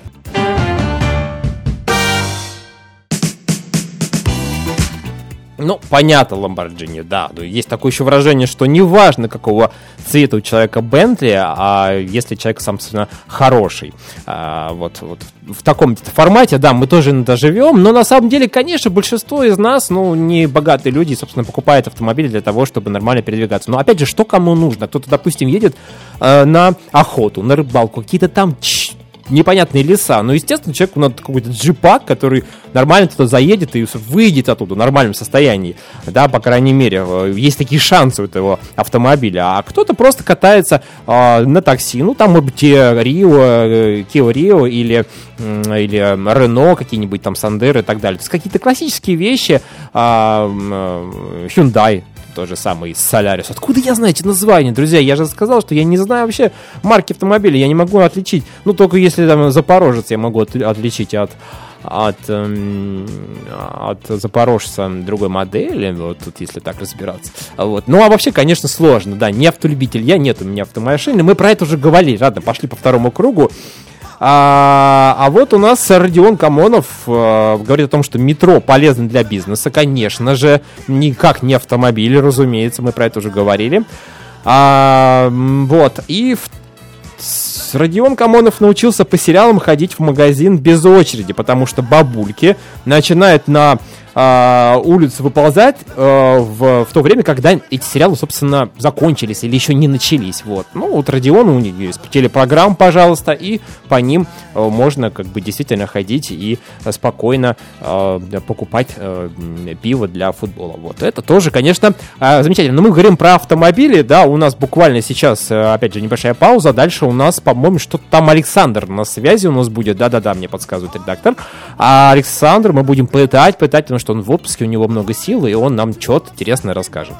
Ну, понятно, Ламборджини, да. Но Есть такое еще выражение, что неважно, какого цвета у человека Бентли, а если человек, собственно, хороший. А, вот, вот в таком формате, да, мы тоже иногда живем, но на самом деле, конечно, большинство из нас, ну, не богатые люди, собственно, покупают автомобили для того, чтобы нормально передвигаться. Но опять же, что кому нужно? Кто-то, допустим, едет э, на охоту, на рыбалку, какие-то там непонятные леса. Но, естественно, человеку надо какой-то джипак, который нормально туда заедет и выйдет оттуда в нормальном состоянии. Да, по крайней мере, э, есть такие шансы у этого автомобиля. А кто-то просто катается э, на такси. Ну, там, может быть, Rio, э, Kia Rio или, или Renault, какие-нибудь там Сандеры и так далее. То есть какие-то классические вещи. а, э, Hyundai тот же самый Solaris. Откуда я знаю эти названия, друзья? Я же сказал, что я не знаю вообще марки автомобиля, я не могу отличить. Ну, только если там Запорожец я могу от- отличить от от, эм, от запорожца другой модели, вот тут если так разбираться. Вот. Ну, а вообще, конечно, сложно, да, не автолюбитель я, нет у меня автомашины, мы про это уже говорили, ладно, пошли по второму кругу. А, а вот у нас Родион Камонов э, говорит о том, что метро полезно для бизнеса, конечно же, никак не автомобиль, разумеется, мы про это уже говорили. А, вот, и в Родион Камонов научился по сериалам ходить в магазин без очереди, потому что бабульки начинают на а, улицу выползать а, в, в то время, когда эти сериалы, собственно, закончились или еще не начались. Вот. Ну, вот Родион, у него есть телепрограмм, пожалуйста, и по ним а, можно как бы действительно ходить и спокойно а, покупать м, пиво для футбола. Вот. Это тоже, конечно, замечательно. Но мы говорим про автомобили, да, у нас буквально сейчас, э, опять же, небольшая пауза. Дальше у нас, по-моему, что-то там Александр на связи у нас будет. Да-да-да, мне подсказывает редактор. А Александр мы будем пытать, пытать, потому что он в отпуске, у него много сил, и он нам что-то интересное расскажет.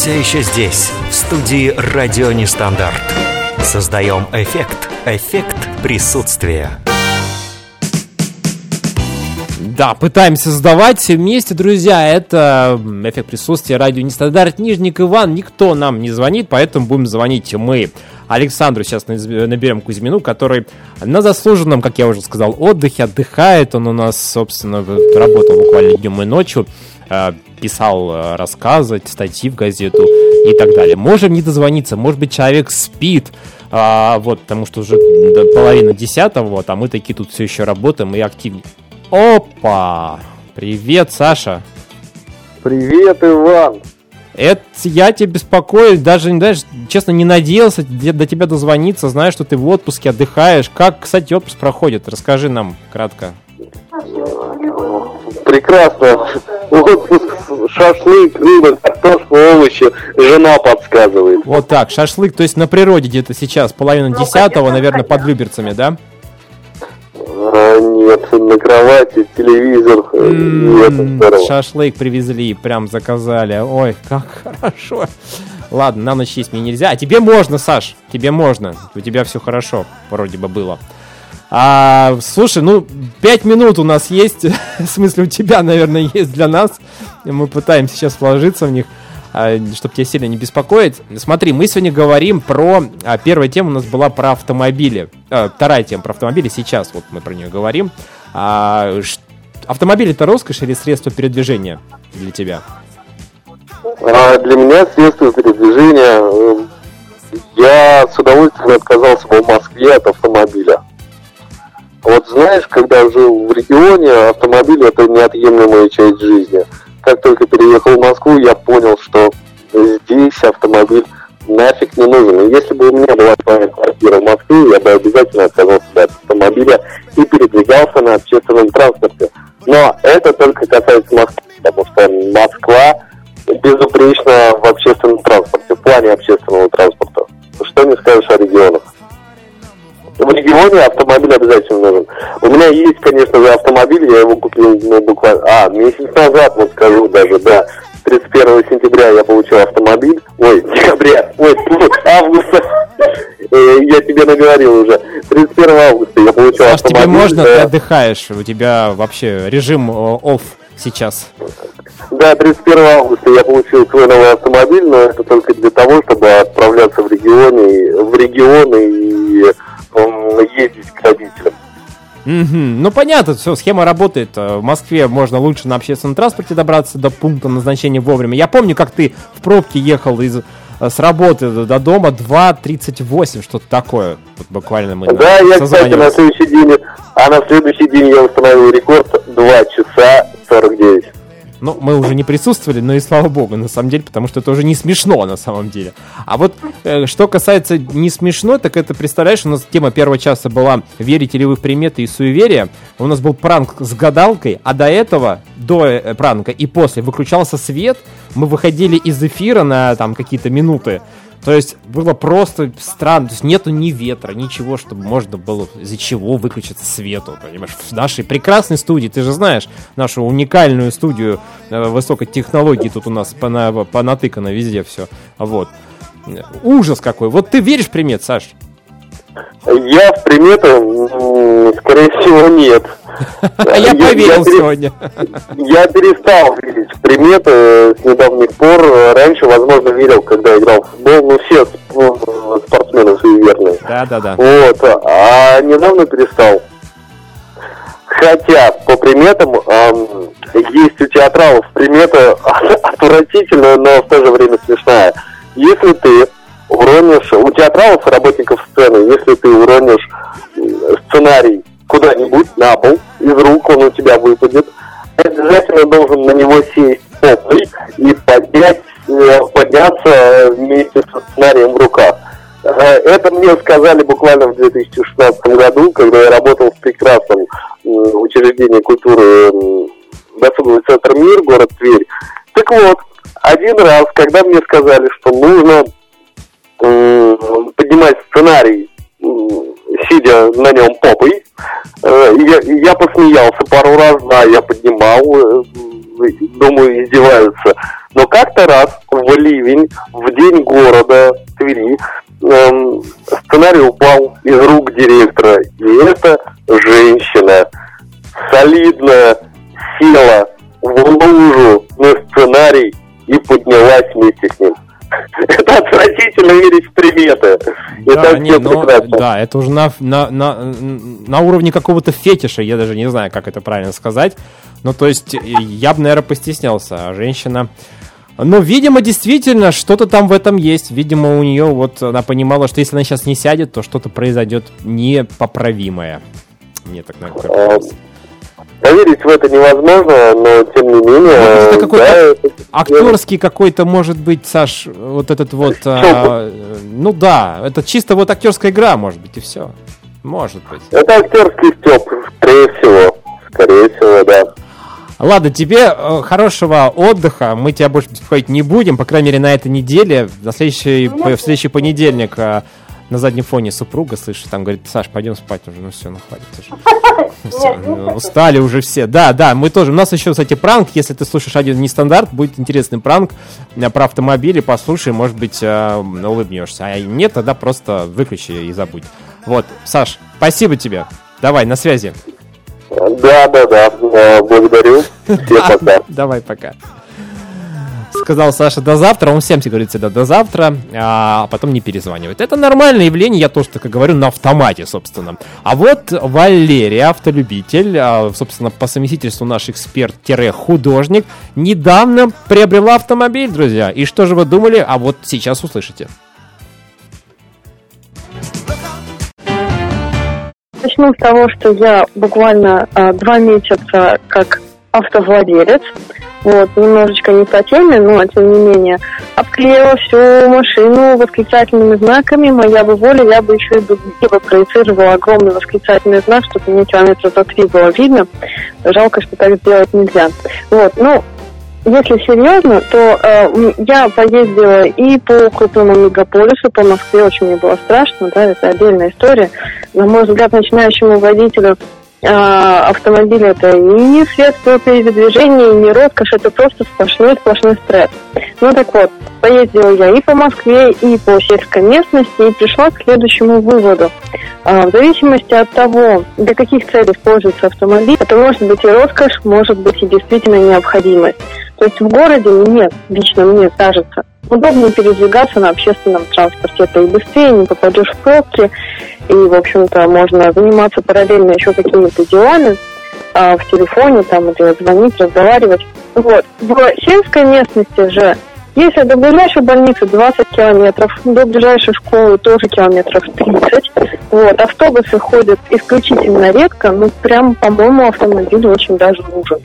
Все еще здесь, в студии «Радио Нестандарт». Создаем эффект, эффект присутствия. Да, пытаемся создавать все вместе, друзья. Это эффект присутствия радио Нестандарт. Нижник Иван, никто нам не звонит, поэтому будем звонить мы. Александру сейчас наберем Кузьмину, который на заслуженном, как я уже сказал, отдыхе, отдыхает. Он у нас, собственно, работал буквально днем и ночью, э, писал э, рассказы, статьи в газету и так далее. Можем не дозвониться, может быть, человек спит, а, вот, потому что уже до половины десятого, вот, а мы такие тут все еще работаем и активнее. Опа! Привет, Саша. Привет, Иван. Это я тебя беспокою, даже, знаешь, честно, не надеялся де- до тебя дозвониться, знаю, что ты в отпуске отдыхаешь. Как, кстати, отпуск проходит? Расскажи нам кратко. Прекрасно. Отпуск, шашлык, рыба, картошка, овощи. Жена подсказывает. Вот так, шашлык, то есть на природе где-то сейчас, половина десятого, наверное, под Люберцами, да? А, нет, на кровати, телевизор. здорово. Шашлык привезли, прям заказали. Ой, как хорошо. Ладно, на ночь есть мне нельзя. А тебе можно, Саш, тебе можно. У тебя все хорошо, вроде бы было. А, слушай, ну, пять минут у нас есть. В смысле, у тебя, наверное, есть для нас. Мы пытаемся сейчас вложиться в них, чтобы тебя сильно не беспокоить. Смотри, мы сегодня говорим про... а, Первая тема у нас была про автомобили. А, Вторая тема про автомобили. Сейчас вот мы про нее говорим. А, Автомобиль это роскошь или средство передвижения для тебя? А для меня средство передвижения, э, я с удовольствием отказался бы в Москве от автомобиля. Вот знаешь, когда жил в регионе, автомобиль это неотъемлемая часть жизни. Как только переехал в Москву, я понял, что здесь автомобиль нафиг не нужен. И если бы у меня была квартира в Москве, я бы обязательно отказался от автомобиля и передвигался на общественном транспорте. Но это только касается Москвы, потому что Москва безупречна в общественном транспорте, в плане общественного транспорта. Что не скажешь о регионах? В регионе автомобиль обязательно нужен. У меня есть, конечно же, автомобиль, я его купил ну, буквально... А, месяц назад, вот скажу даже, да. 31 сентября я получил автомобиль. Ой, декабря. Ой, августа. Э, Я тебе наговорил уже. 31 августа я получил Саш, автомобиль. тебе можно, ты э, отдыхаешь, у тебя вообще режим офф сейчас. Да, 31 августа я получил свой новый автомобиль, но это только для того, чтобы отправляться в регионы, в регионы и ездить к родителям. Мгм. Ну понятно, все, схема работает. Э, В Москве можно лучше на общественном транспорте добраться до пункта назначения вовремя. Я помню, как ты в пробке ехал из э, с работы до дома 2.38, что-то такое. Вот буквально мы Да, я, кстати, на следующий день, а на следующий день я установил рекорд 2 часа 49. Ну, мы уже не присутствовали, но и слава богу, на самом деле, потому что это уже не смешно на самом деле. А вот э, что касается не смешно, так это, представляешь, у нас тема первого часа была «Верите ли вы в приметы и суеверия?». У нас был пранк с гадалкой, а до этого, до э, пранка и после, выключался свет, мы выходили из эфира на там какие-то минуты, то есть было просто странно, то есть нету ни ветра, ничего, чтобы можно было из-за чего выключиться свету, понимаешь, в нашей прекрасной студии, ты же знаешь нашу уникальную студию э, высокой технологии, тут у нас пона- понатыкано везде все, вот. Ужас какой. Вот ты веришь примет, Саш? Я в приметы, м, скорее всего, нет. А я поверил сегодня. Я перестал верить в приметы с недавних пор. Раньше, возможно, верил, когда играл в футбол. Ну, все сп- спортсмены суеверные. Да-да-да. Вот. А недавно перестал. Хотя, по приметам, ам, есть у театралов примета отвратительная, но в то же время смешная. Если ты уронишь, у театралов работников сцены, если ты уронишь м, сценарий куда-нибудь на пол, из рук он у тебя выпадет, обязательно должен на него сесть попой и поднять, э, подняться вместе со сценарием в руках. Э, Это мне сказали буквально в 2016 году, когда я работал в прекрасном учреждении культуры досуговый центр «Мир», город Тверь. Так вот, один раз, когда мне сказали, что нужно поднимать сценарий, сидя на нем попой. Э, я, я посмеялся пару раз, да, я поднимал, э, думаю, издеваются. Но как-то раз в ливень, в день города Твери, эм, сценарий упал из рук директора. И эта женщина солидно села в лужу на сценарий и поднялась вместе с ним. Это отвратительно верить в приметы. Да, Это не, ну, прекрасно. да, это уже на, на, на, на уровне какого-то фетиша, я даже не знаю, как это правильно сказать. Ну, то есть, я бы, наверное, постеснялся, а женщина... Ну, видимо, действительно, что-то там в этом есть. Видимо, у нее вот, она понимала, что если она сейчас не сядет, то что-то произойдет непоправимое. Мне так, А, Поверить в это невозможно, но тем не менее... это да, какой-то это- актерский какой-то, может быть, Саш, вот этот вот... а, ну да, это чисто вот актерская игра, может быть, и все. Может быть. Это актерский степ, скорее всего. Скорее всего, да. Ладно, тебе э, хорошего отдыха. Мы тебя больше беспокоить не будем, по крайней мере, на этой неделе. На следующий, в следующий понедельник э, на заднем фоне супруга слышит, там говорит, Саш, пойдем спать уже, ну все, ну хватит уже. Ну всё, ну, устали уже все. Да, да, мы тоже. У нас еще, кстати, пранк. Если ты слушаешь один нестандарт, будет интересный пранк э, про автомобили. Послушай, может быть, э, улыбнешься. А нет, тогда просто выключи и забудь. Вот, Саш, спасибо тебе. Давай, на связи. Да, да, да. Э, Благодарю. Всем пока. Давай, пока. Сказал Саша до завтра, он всем говорит всегда до завтра, а потом не перезванивает. Это нормальное явление, я тоже так и говорю, на автомате, собственно. А вот Валерия, автолюбитель, а, собственно, по совместительству наш эксперт-художник, недавно приобрела автомобиль, друзья. И что же вы думали? А вот сейчас услышите. Начну с того, что я буквально а, два месяца как автовладелец. Вот, немножечко не по теме, но тем не менее. Обклеила всю машину восклицательными знаками. Моя бы воля, я бы еще и бы, бы проецировала огромный восклицательный знак, чтобы мне километра за три было видно. Жалко, что так сделать нельзя. Вот, ну, если серьезно, то э, я поездила и по крупному мегаполису, по Москве очень мне было страшно, да, это отдельная история. На мой взгляд, начинающему водителю автомобиль это не средство передвижения, не роскошь, это просто сплошной-сплошной стресс. Ну так вот, поездила я и по Москве, и по сельской местности, и пришла к следующему выводу. А, В зависимости от того, для каких целей используется автомобиль, это может быть и роскошь, может быть и действительно необходимость. То есть в городе мне, лично мне кажется, удобнее передвигаться на общественном транспорте. Это и быстрее, не попадешь в пробки, и, в общем-то, можно заниматься параллельно еще какими-то делами а, в телефоне, там, или звонить, разговаривать. Вот. В сельской местности же если до ближайшей больницы 20 километров, до ближайшей школы тоже километров 30. Вот, автобусы ходят исключительно редко, ну, прям, по-моему, автомобиль очень даже нужен.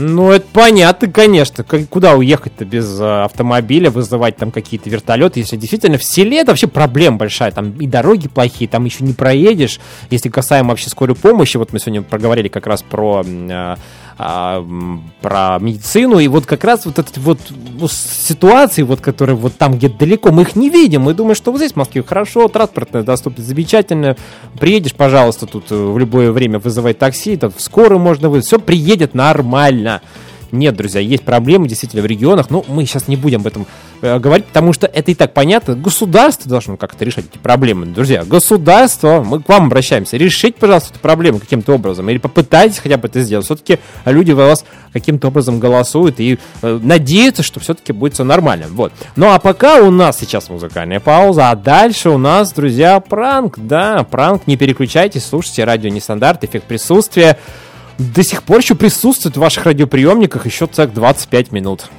Ну, это понятно, конечно. Как- Куда уехать-то без э, автомобиля, вызывать там какие-то вертолеты, если действительно в селе это вообще проблема большая. Там и дороги плохие, там еще не проедешь. Если касаемо вообще скорой помощи, вот мы сегодня проговорили как раз про, э, а, про медицину, и вот как раз вот эти вот ну, ситуации, вот которые вот там где-то далеко, мы их не видим. Мы думаем, что вот здесь в Москве хорошо, транспортная доступность замечательно. Приедешь, пожалуйста, тут э, в любое время вызывай такси, там скорую можно вызвать. Все приедет нормально. Нет, друзья, есть проблемы действительно в регионах, но мы сейчас не будем об этом говорить, потому что это и так понятно. Государство должно как-то решать эти проблемы. Друзья, государство, мы к вам обращаемся, решите, пожалуйста, эту проблему каким-то образом, или попытайтесь хотя бы это сделать. Все-таки люди вас каким-то образом голосуют и э, надеются, что все-таки будет все нормально. Вот. Ну а пока у нас сейчас музыкальная пауза, а дальше у нас, друзья, пранк. Да, пранк, не переключайтесь, слушайте радио Нестандарт, эффект присутствия до сих пор еще присутствует в ваших радиоприемниках еще целых 25 минут.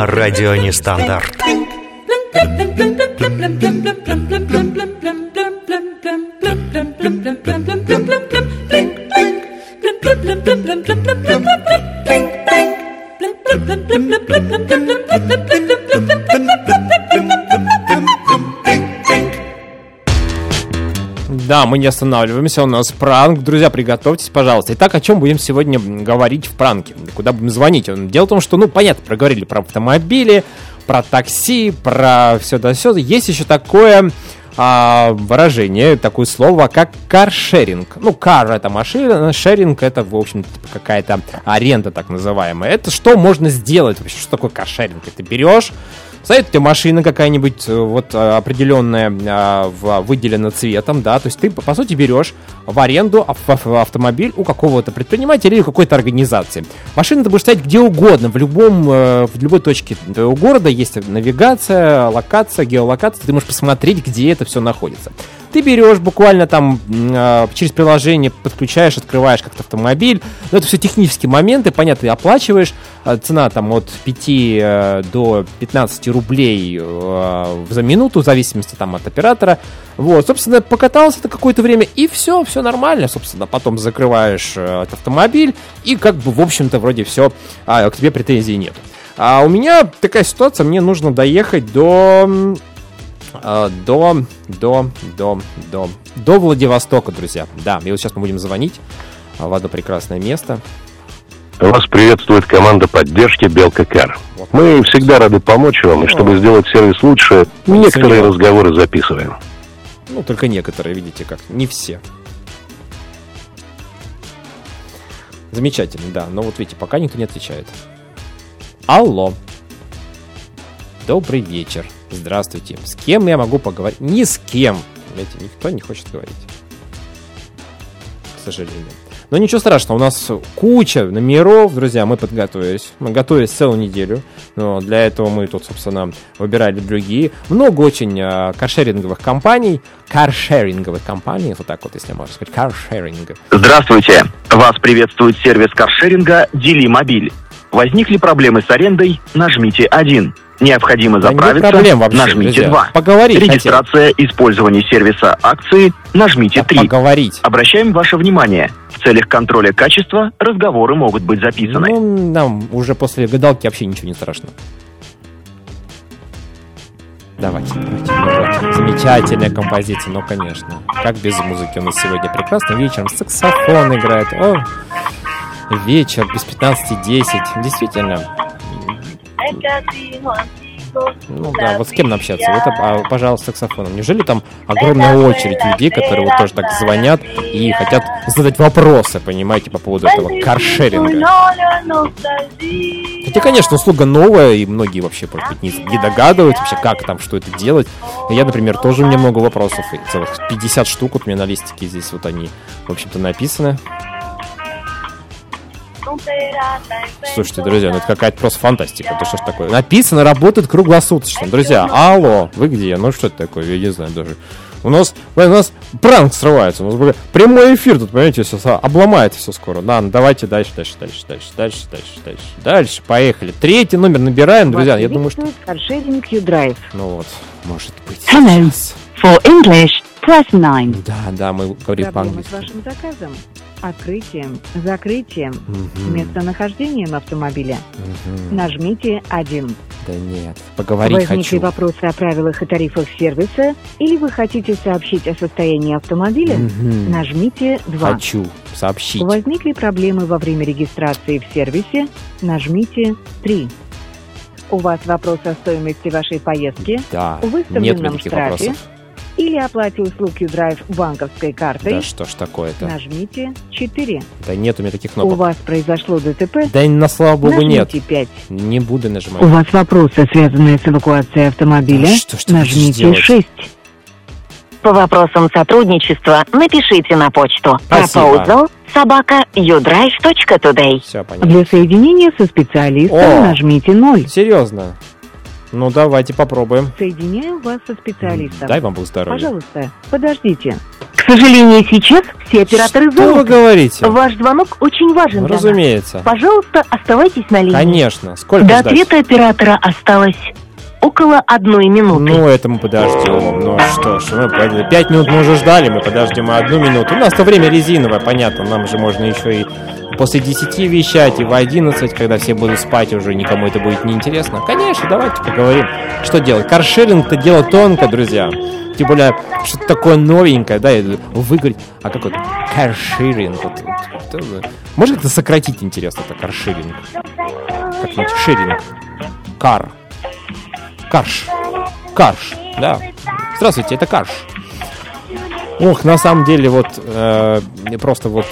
На радио Нестандарт. Да, мы не останавливаемся, у нас пранк. Друзья, приготовьтесь, пожалуйста. Итак, о чем будем сегодня говорить в пранке? Куда будем звонить? Дело в том, что, ну, понятно, проговорили про автомобили, про такси, про все да все. Есть еще такое а, выражение, такое слово, как каршеринг. Ну, кар это машина, шеринг это, в общем, типа какая-то аренда так называемая. Это что можно сделать вообще? Что такое каршеринг? Ты берешь, Стоит у машина какая-нибудь э, вот э, определенная, а, выделена цветом, да, то есть ты, по сути, берешь в аренду ав- ав- автомобиль у какого-то предпринимателя или какой-то организации. Машина ты будешь стоять где угодно, в любом, э, в любой точке твоего города есть навигация, локация, геолокация, ты можешь посмотреть, где это все находится. Ты берешь буквально там а, через приложение, подключаешь, открываешь как-то автомобиль. Но это все технические моменты, понятно, ты оплачиваешь. А, Цена там от 5 э, до 15 рублей э, за минуту, в зависимости там от оператора. Вот, собственно, покатался ты какое-то время, и все, все нормально. Собственно, потом закрываешь э, этот автомобиль, и как бы, в общем-то, вроде все, к тебе претензий нет. А у меня такая ситуация, мне нужно доехать до а, до, до, до, до, до Владивостока, друзья. Да, и вот сейчас мы будем звонить а, в одно прекрасное место. Вас приветствует команда поддержки Белка Кар. Мы всегда рады помочь вам, и чтобы сделать сервис лучше, некоторые разговоры записываем. Ну, только некоторые, видите как, не все. Замечательно, да. Но вот видите, пока никто не отвечает. Алло. Добрый вечер. Здравствуйте. С кем я могу поговорить? Ни с кем. Понимаете, никто не хочет говорить. К сожалению. Но ничего страшного, у нас куча номеров, друзья, мы подготовились. Мы готовились целую неделю. Но для этого мы тут, собственно, выбирали другие. Много очень а, каршеринговых компаний. Каршеринговых компаний, вот так вот, если можно сказать. Каршеринг. Здравствуйте! Вас приветствует сервис каршеринга Дели Мобиль. Возникли проблемы с арендой? Нажмите 1. Необходимо Да не заправиться? проблем вообще, нажмите друзья. 2. Поговорить Регистрация использования сервиса акции? Нажмите 3. Поговорить. Обращаем ваше внимание. В целях контроля качества разговоры могут быть записаны. Ну, нам уже после гадалки вообще ничего не страшно. Давайте, давайте. Ну замечательная композиция, ну, конечно. Как без музыки у нас сегодня прекрасно. Вечером саксофон играет. О, вечер без 15.10. Действительно. Ну да, вот с кем общаться? Вот, а, пожалуйста, саксофоном. Неужели там огромная очередь людей, которые вот тоже так звонят и хотят задать вопросы, понимаете, по поводу этого каршеринга? Хотя, конечно, услуга новая, и многие вообще, может быть, не, не догадываются вообще, как там, что это делать. Я, например, тоже у меня много вопросов, и целых 50 штук вот у меня на листике здесь вот они, в общем-то, написаны. Слушайте, друзья, ну это какая-то просто фантастика. Это что ж такое? Написано, работает круглосуточно. Друзья, алло, вы где? Ну что это такое? Я не знаю даже. У нас, у нас пранк срывается. У нас бля, прямой эфир тут, понимаете, все обломается все скоро. Да, ну давайте дальше, дальше, дальше, дальше, дальше, дальше, дальше, дальше. Поехали. Третий номер набираем, друзья. Я думаю, что... Каршеринг U-Drive. Ну вот, может быть. Hello. For English, press 9. Да, да, мы говорим Проблемы с по-английски. вашим заказом, открытием, закрытием, Мгм. местонахождением автомобиля. Мгм. Нажмите 1. Да нет, поговорить Возникли хочу. вопросы о правилах и тарифах сервиса, или вы хотите сообщить о состоянии автомобиля? Мгм. Нажмите 2. Хочу сообщить. Возникли проблемы во время регистрации в сервисе? Нажмите 3. У вас вопрос о стоимости вашей поездки? Да, нет выставленном никаких штрафе? вопросов. Или оплате услуг Q-Drive банковской картой? Да что ж такое-то? Нажмите 4. Да нет у меня таких У кнопок. вас произошло ДТП? Да на слава богу нет. Нажмите 5. Не буду нажимать. У вас вопросы, связанные с эвакуацией автомобиля? Да что ж ты Нажмите делать? 6. По вопросам сотрудничества напишите на почту Спасибо. собака udrive.today. Все понятно. Для соединения со специалистом О! нажмите 0. Серьезно? Ну давайте попробуем. Соединяю вас со специалистом. Дай вам Бог здоровья. Пожалуйста, подождите. К сожалению, сейчас все операторы Что вы заняты. говорите? Ваш звонок очень важен для нас. разумеется. Пожалуйста, оставайтесь на линии. Конечно. Сколько До ждать? ответа оператора осталось около одной минуты. Ну, это мы подождем. Ну что ж, мы под- пять минут мы уже ждали, мы подождем одну минуту. У нас-то время резиновое, понятно. Нам же можно еще и после 10 вещать, и в 11, когда все будут спать, уже никому это будет неинтересно. Конечно, давайте поговорим. Что делать? Каршеринг-то дело тонко, друзья. Тем более, что-то такое новенькое, да, выиграть. А как вот каршеринг? Вот, вот, вот. Может как-то сократить, интересно, это каршеринг? Как-нибудь шеринг. Кар. Карш. Карш, да. Здравствуйте, это Карш. Ох, на самом деле, вот э, просто вот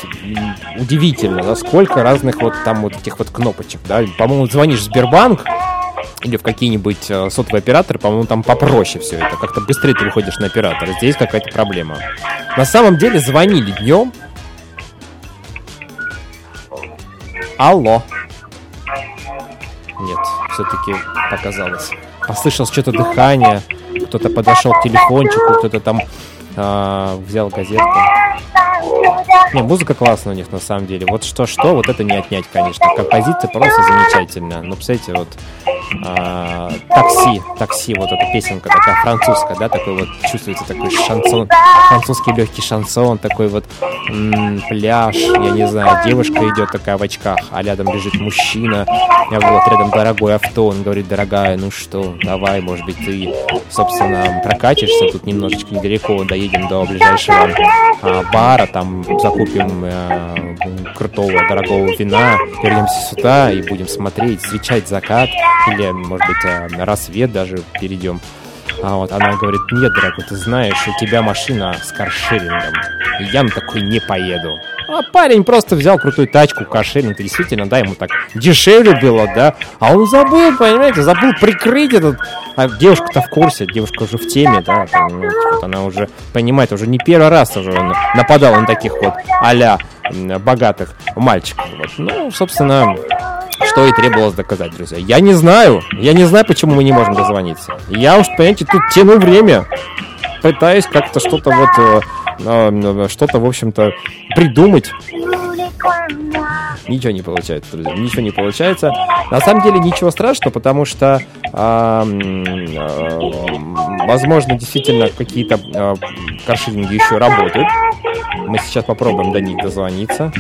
удивительно, да, сколько разных вот там вот этих вот кнопочек, да. По-моему, звонишь в Сбербанк или в какие-нибудь э, сотовые операторы, по-моему, там попроще все это. Как-то быстрее ты выходишь на оператора. Здесь какая-то проблема. На самом деле звонили днем. Алло. Нет, все-таки показалось. Послышалось что-то дыхание. Кто-то подошел к телефончику, кто-то там а, взял газетку. Не, музыка классная у них на самом деле. Вот что-что, вот это не отнять, конечно. Композиция просто замечательная. Ну, представляете, вот а, такси, такси, вот эта песенка такая французская, да, такой вот чувствуется такой шансон, французский легкий шансон, такой вот м, пляж, я не знаю, девушка идет такая в очках, а рядом лежит мужчина, а вот рядом дорогое авто, он говорит, дорогая, ну что, давай, может быть, ты, собственно, прокатишься, тут немножечко недалеко, доедем до ближайшего а, бара, там закупим э, крутого, дорогого вина, вернемся сюда и будем смотреть, встречать закат, или, может быть, э, на рассвет даже перейдем. А вот она говорит, нет, дорогой, ты знаешь, у тебя машина с каршерингом, и я на такой не поеду. А парень просто взял крутую тачку, каршеринг, действительно, да, ему так дешевле было, да, а он забыл, понимаете, забыл прикрыть этот... А девушка-то в курсе, девушка уже в теме, да, понимаете, вот она уже понимает, уже не первый раз уже он нападал на таких вот а богатых мальчиков. Вот. Ну, собственно, что и требовалось доказать, друзья. Я не знаю, я не знаю, почему мы не можем дозвониться. Я уж, понимаете, тут тяну время, пытаюсь как-то что-то вот, э, э, э, что-то, в общем-то, придумать. Ничего не получается, друзья, ничего не получается. На самом деле ничего страшного, потому что, а, м, а, возможно, действительно какие-то а, каршеринги еще работают. Мы сейчас попробуем до них дозвониться.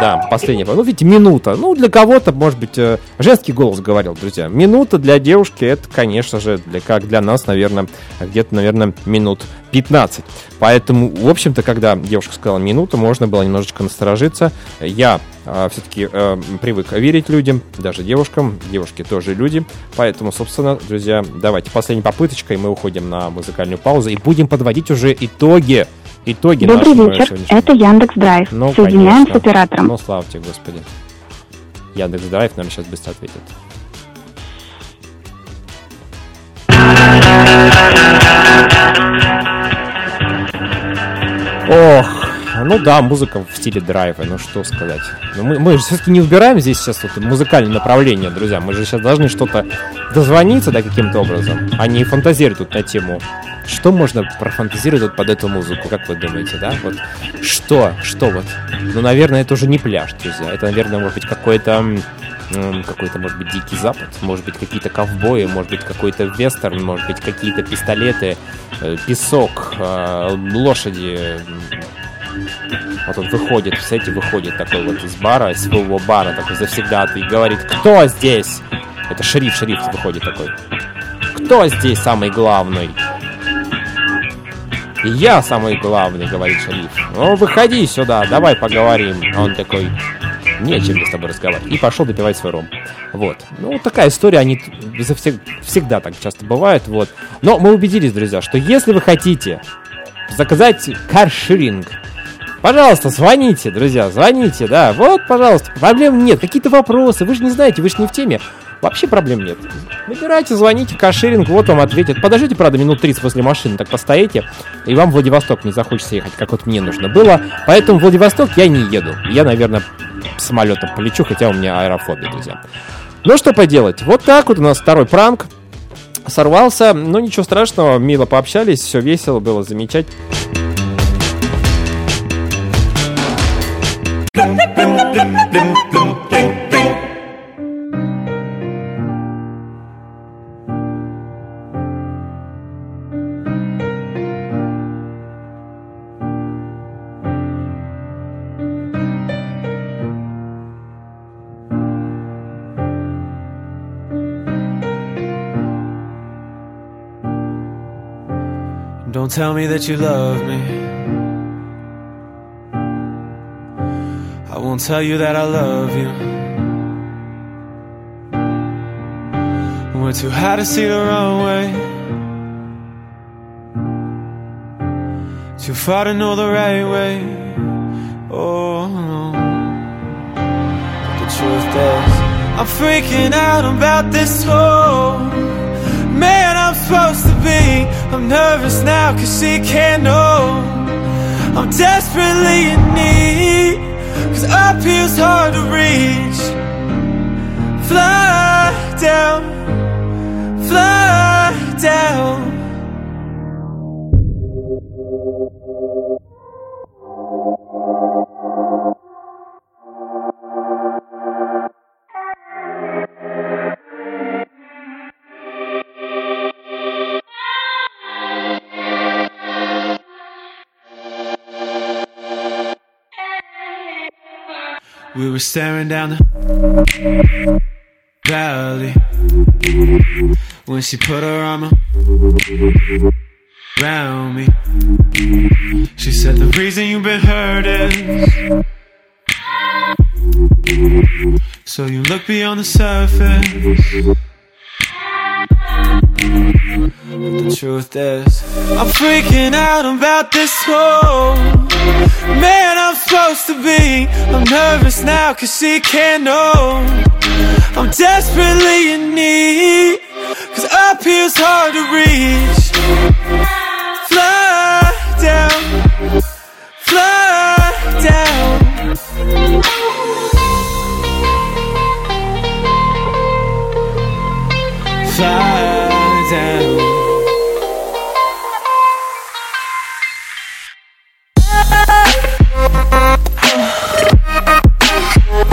Да, последняя. Ну, видите, минута. Ну, для кого-то, может быть, э, женский голос говорил, друзья. Минута для девушки, это, конечно же, для, как для нас, наверное, где-то, наверное, минут 15. Поэтому, в общем-то, когда девушка сказала минуту, можно было немножечко насторожиться. Я все-таки привык верить людям, даже девушкам. Девушки тоже люди. Поэтому, собственно, друзья, давайте последняя попыточка, и мы уходим на музыкальную паузу и будем подводить уже итоги. Итоги Добрый вечер, сегодняшнего это Яндекс Драйв. ну, Соединяем конечно. с оператором. Ну, слава тебе, Господи. Яндекс Драйв нам сейчас быстро ответит. Ох, ну да, музыка в стиле драйва, ну что сказать. Ну, мы, мы же все-таки не выбираем здесь сейчас вот музыкальное направление, друзья. Мы же сейчас должны что-то дозвониться, да, каким-то образом, а не фантазировать тут на тему. Что можно профантазировать под эту музыку, как вы думаете, да? Вот что, что вот? Ну, наверное, это уже не пляж, друзья. Это, наверное, может быть какой-то какой-то, может быть, дикий запад, может быть, какие-то ковбои, может быть, какой-то вестерн, может быть, какие-то пистолеты, э, песок, э, лошади, вот он выходит, кстати, выходит такой вот из бара, из своего бара, такой завсегдатый, и говорит, кто здесь? Это шериф, шериф выходит такой. Кто здесь самый главный? Я самый главный, говорит шериф. Ну, выходи сюда, давай поговорим. А он такой, мне с тобой разговаривать. И пошел допивать свой ром. Вот. Ну, такая история, они завсег- всегда так часто бывает, вот. Но мы убедились, друзья, что если вы хотите заказать каршеринг, Пожалуйста, звоните, друзья, звоните, да. Вот, пожалуйста, проблем нет. Какие-то вопросы, вы же не знаете, вы же не в теме. Вообще проблем нет. Набирайте, звоните, каширинг, вот вам ответят. Подождите, правда, минут 30 возле машины, так постоите, и вам в Владивосток не захочется ехать, как вот мне нужно было. Поэтому в Владивосток я не еду. Я, наверное, самолетом полечу, хотя у меня аэрофобия, друзья. Ну, что поделать, вот так вот у нас второй пранк. Сорвался, но ничего страшного, мило пообщались, все весело, было замечательно. Tell me that you love me. I won't tell you that I love you. We're too high to see the runway. Too far to know the right way. Oh, the truth is, I'm freaking out about this whole man I'm supposed to be. I'm nervous now cause she can't know. I'm desperately in need. Cause up here's hard to reach. Fly down, fly down. We were staring down the valley when she put her arm around me. She said, The reason you've been hurting. So you look beyond the surface. But the truth is, I'm freaking out about this whole man I'm supposed to be. I'm nervous now cause she can't know. I'm desperately in need. Cause up here's hard to reach. Fly down, fly down. Fly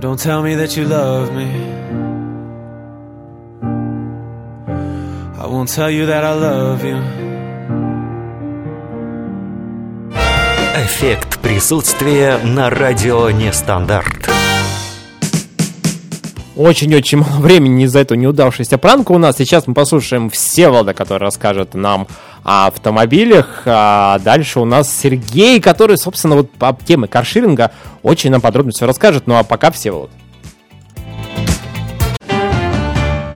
Don't tell me that you love me. I won't tell you that I love you. Эффект присутствия на радио Нестандарт. Очень-очень мало времени из-за этого неудавшегося пранка у нас. Сейчас мы послушаем Всеволода, который расскажет нам о автомобилях. А дальше у нас Сергей, который, собственно, вот по теме каршеринга очень нам подробно все расскажет. Ну а пока Всеволод.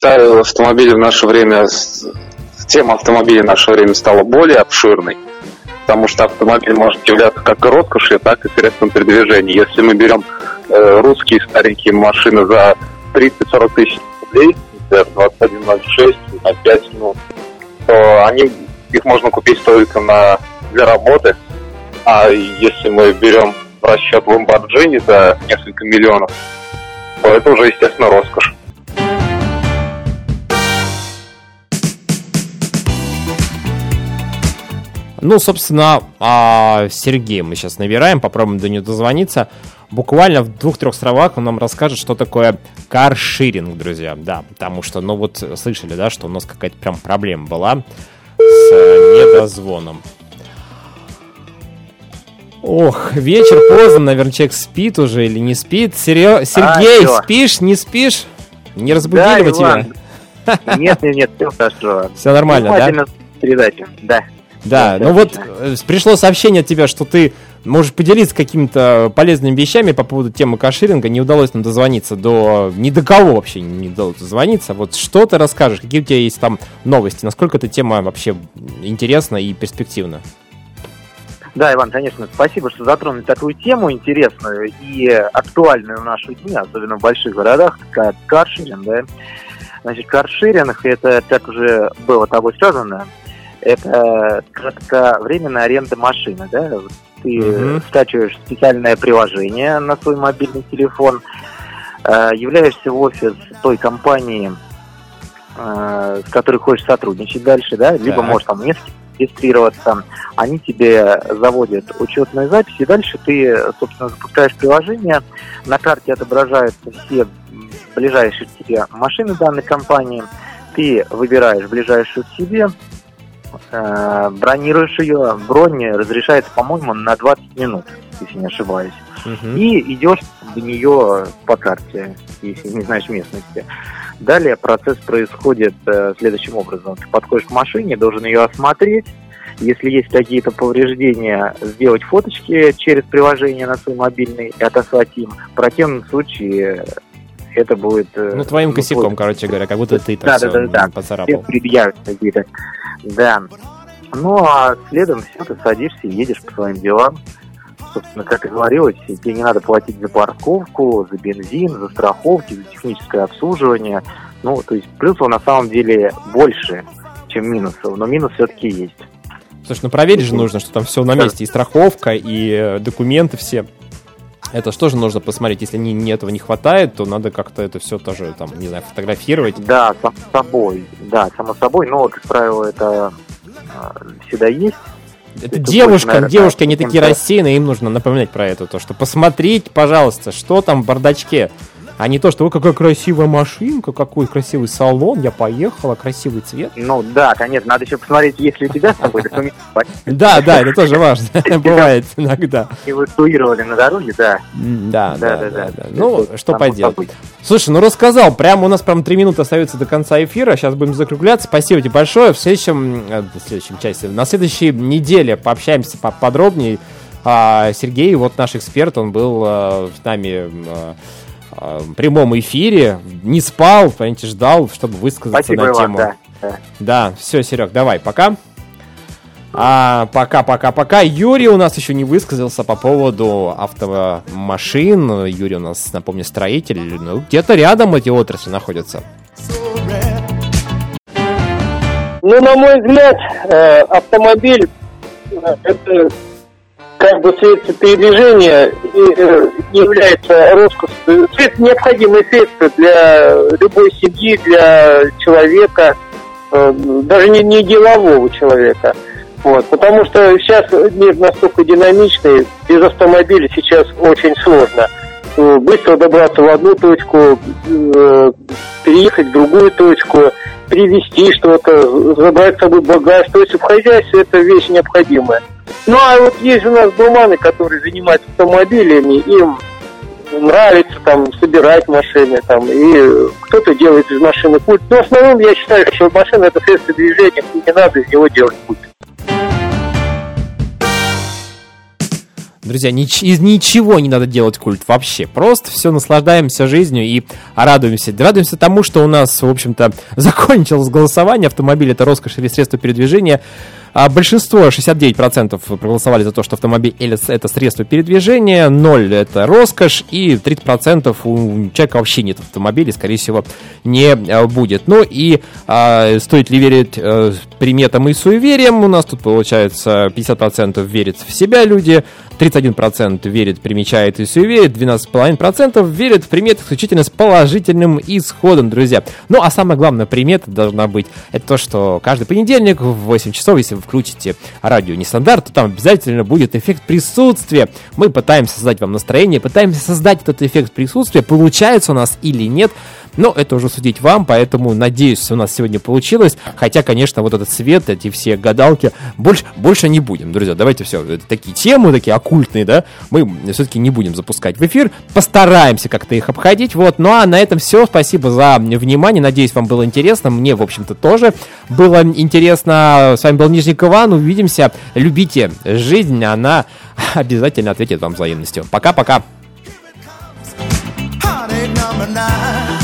Да, автомобили в наше время, тема автомобилей в наше время стала более обширной, потому что автомобиль может являться как роскошью, так и средством передвижения. Если мы берем э, русские старенькие машины за 30-40 тысяч рублей, например, 2106 на 5 минут, то они, их можно купить только на, для работы. А если мы берем в расчет Lamborghini за несколько миллионов, то это уже, естественно, роскошь. Ну, собственно, а, Сергей мы сейчас набираем, попробуем до него дозвониться. Буквально в двух-трех словах он нам расскажет, что такое каршеринг, друзья. Да, потому что, ну вот, слышали, да, что у нас какая-то прям проблема была с э, недозвоном. Ох, вечер поздно, наверное, человек спит уже или не спит. Серё- Сергей, всё. спишь, не спишь? Не разбудили Да, мы тебя? Иван. Нет, нет, нет, все хорошо. Всё нормально, да? Передачу, да. Да, ну вот э, пришло сообщение от тебя, что ты можешь поделиться какими-то полезными вещами по поводу темы каширинга. Не удалось нам дозвониться до... Ни до кого вообще не удалось дозвониться. Вот что ты расскажешь? Какие у тебя есть там новости? Насколько эта тема вообще интересна и перспективна? Да, Иван, конечно, спасибо, что затронули такую тему интересную и актуальную в наши дни, особенно в больших городах, как каршеринг, да. Значит, каршеринг, это, как уже было тобой сказано, это кратковременная аренда машины, да. Ты Мгм. скачиваешь специальное приложение на свой мобильный телефон, э, являешься в офис той компании, э, с которой хочешь сотрудничать дальше, да, либо Так. можешь там несколько регистрироваться, они тебе заводят учетную запись, и дальше ты, собственно, запускаешь приложение, на карте отображаются все ближайшие к тебе машины данной компании, ты выбираешь ближайшую к себе, э, бронируешь ее, бронь разрешается, по-моему, на 20 минут, если не ошибаюсь, и идешь до нее по карте, если не знаешь местности. Далее процесс происходит э, следующим образом. Ты подходишь к машине, должен ее осмотреть. Если есть какие-то повреждения, сделать фоточки через приложение на свой мобильный и отослать им. В противном случае это будет... э, Ну, твоим ну, косяком, твой- короче говоря, как будто ты да, так да, да, да. поцарапал. Все предъявят какие-то. Да. Ну, а следом все, ты садишься и едешь по своим делам. Собственно, как и говорилось, тебе не надо платить за парковку, за бензин, за страховки, за техническое обслуживание. Ну, то есть плюсов на самом деле больше, чем минусов, но минус все-таки есть. Слушай, ну проверить же нужно, что там все на месте. И страховка, и э, документы все. Это что же нужно посмотреть? Если не, не этого не хватает, то надо как-то это все тоже, там, не знаю, фотографировать. Да, само собой, да, само собой, но, как правило, это а, всегда есть. Это больше, девушкам, наверное, девушки, они такие рассеянные, им нужно напоминать про это, то, что посмотреть, пожалуйста, что там в бардачке, а не то, что ой, какая красивая машинка, какой красивый салон, я поехала, красивый цвет. Ну да, конечно, надо еще посмотреть, есть ли у тебя с собой. Да, да, это тоже важно, бывает иногда. Эвакуировали на дороге, да. Да, да, да. Ну, что поделать. Слушай, ну рассказал, прям у нас прям три минуты остается до конца эфира, сейчас будем закругляться. Спасибо тебе большое. В следующем, э, в следующем части, на следующей неделе пообщаемся подробнее. А, Сергей, вот наш эксперт, он был э, с нами э, прямом эфире, не спал, понимаете, ждал, чтобы высказаться Спасибо, на тему. да, да. Да, все, Серег, давай, пока. А, пока, пока, пока. Юрий у нас еще не высказался по поводу автомашин. Юрий у нас, напомню, строитель. Ну, где-то рядом эти отрасли находятся. Ну, на мой взгляд, э, автомобиль э, это как бы средство передвижения не, э, является роскошью. Необходимое средство для любой семьи, для человека, э, даже не, не делового человека. Вот, потому что сейчас мир настолько динамичный, без автомобиля сейчас очень сложно. Э, Быстро добраться в одну точку, э, переехать в другую точку, привезти что-то, забрать с собой багаж. То есть в хозяйстве это вещь необходимая. Ну а вот есть у нас гурманы, которые занимаются автомобилями, им нравится там собирать машины, там, и кто-то делает из машины культ. Но в основном я считаю, что машина это средство движения, и не надо из него делать культ. Друзья, нич- из ничего не надо делать культ вообще. Просто все наслаждаемся жизнью и радуемся. Радуемся тому, что у нас, в общем-то, закончилось голосование. Автомобиль это роскошь или средство передвижения. А большинство, 69% проголосовали за то, что автомобиль это средство передвижения, 0 это роскошь, и 30% у человека вообще нет автомобиля, скорее всего, не э, будет. Ну и а, стоит ли верить э, приметам и суевериям? У нас тут получается 50% верит в себя люди, 31% верит, примечает и суеверит, 12,5% верит в приметы исключительно с положительным исходом, друзья. Ну, а самая главная примета должна быть, это то, что каждый понедельник в 8 часов, если вы включите радио нестандарт, то там обязательно будет эффект присутствия. Мы пытаемся создать вам настроение, пытаемся создать этот эффект присутствия, получается у нас или нет, но это уже судить вам, поэтому надеюсь, у нас сегодня получилось. Хотя, конечно, вот этот свет, эти все гадалки, больше, больше не будем, друзья. Давайте все, это такие темы, такие оккультные, да, мы все-таки не будем запускать в эфир. Постараемся как-то их обходить. Вот, ну а на этом все. Спасибо за внимание. Надеюсь, вам было интересно. Мне, в общем-то, тоже было интересно. С вами был Нижник Иван. Увидимся. Любите жизнь, она обязательно ответит вам взаимностью. Пока-пока. Heartache number nine.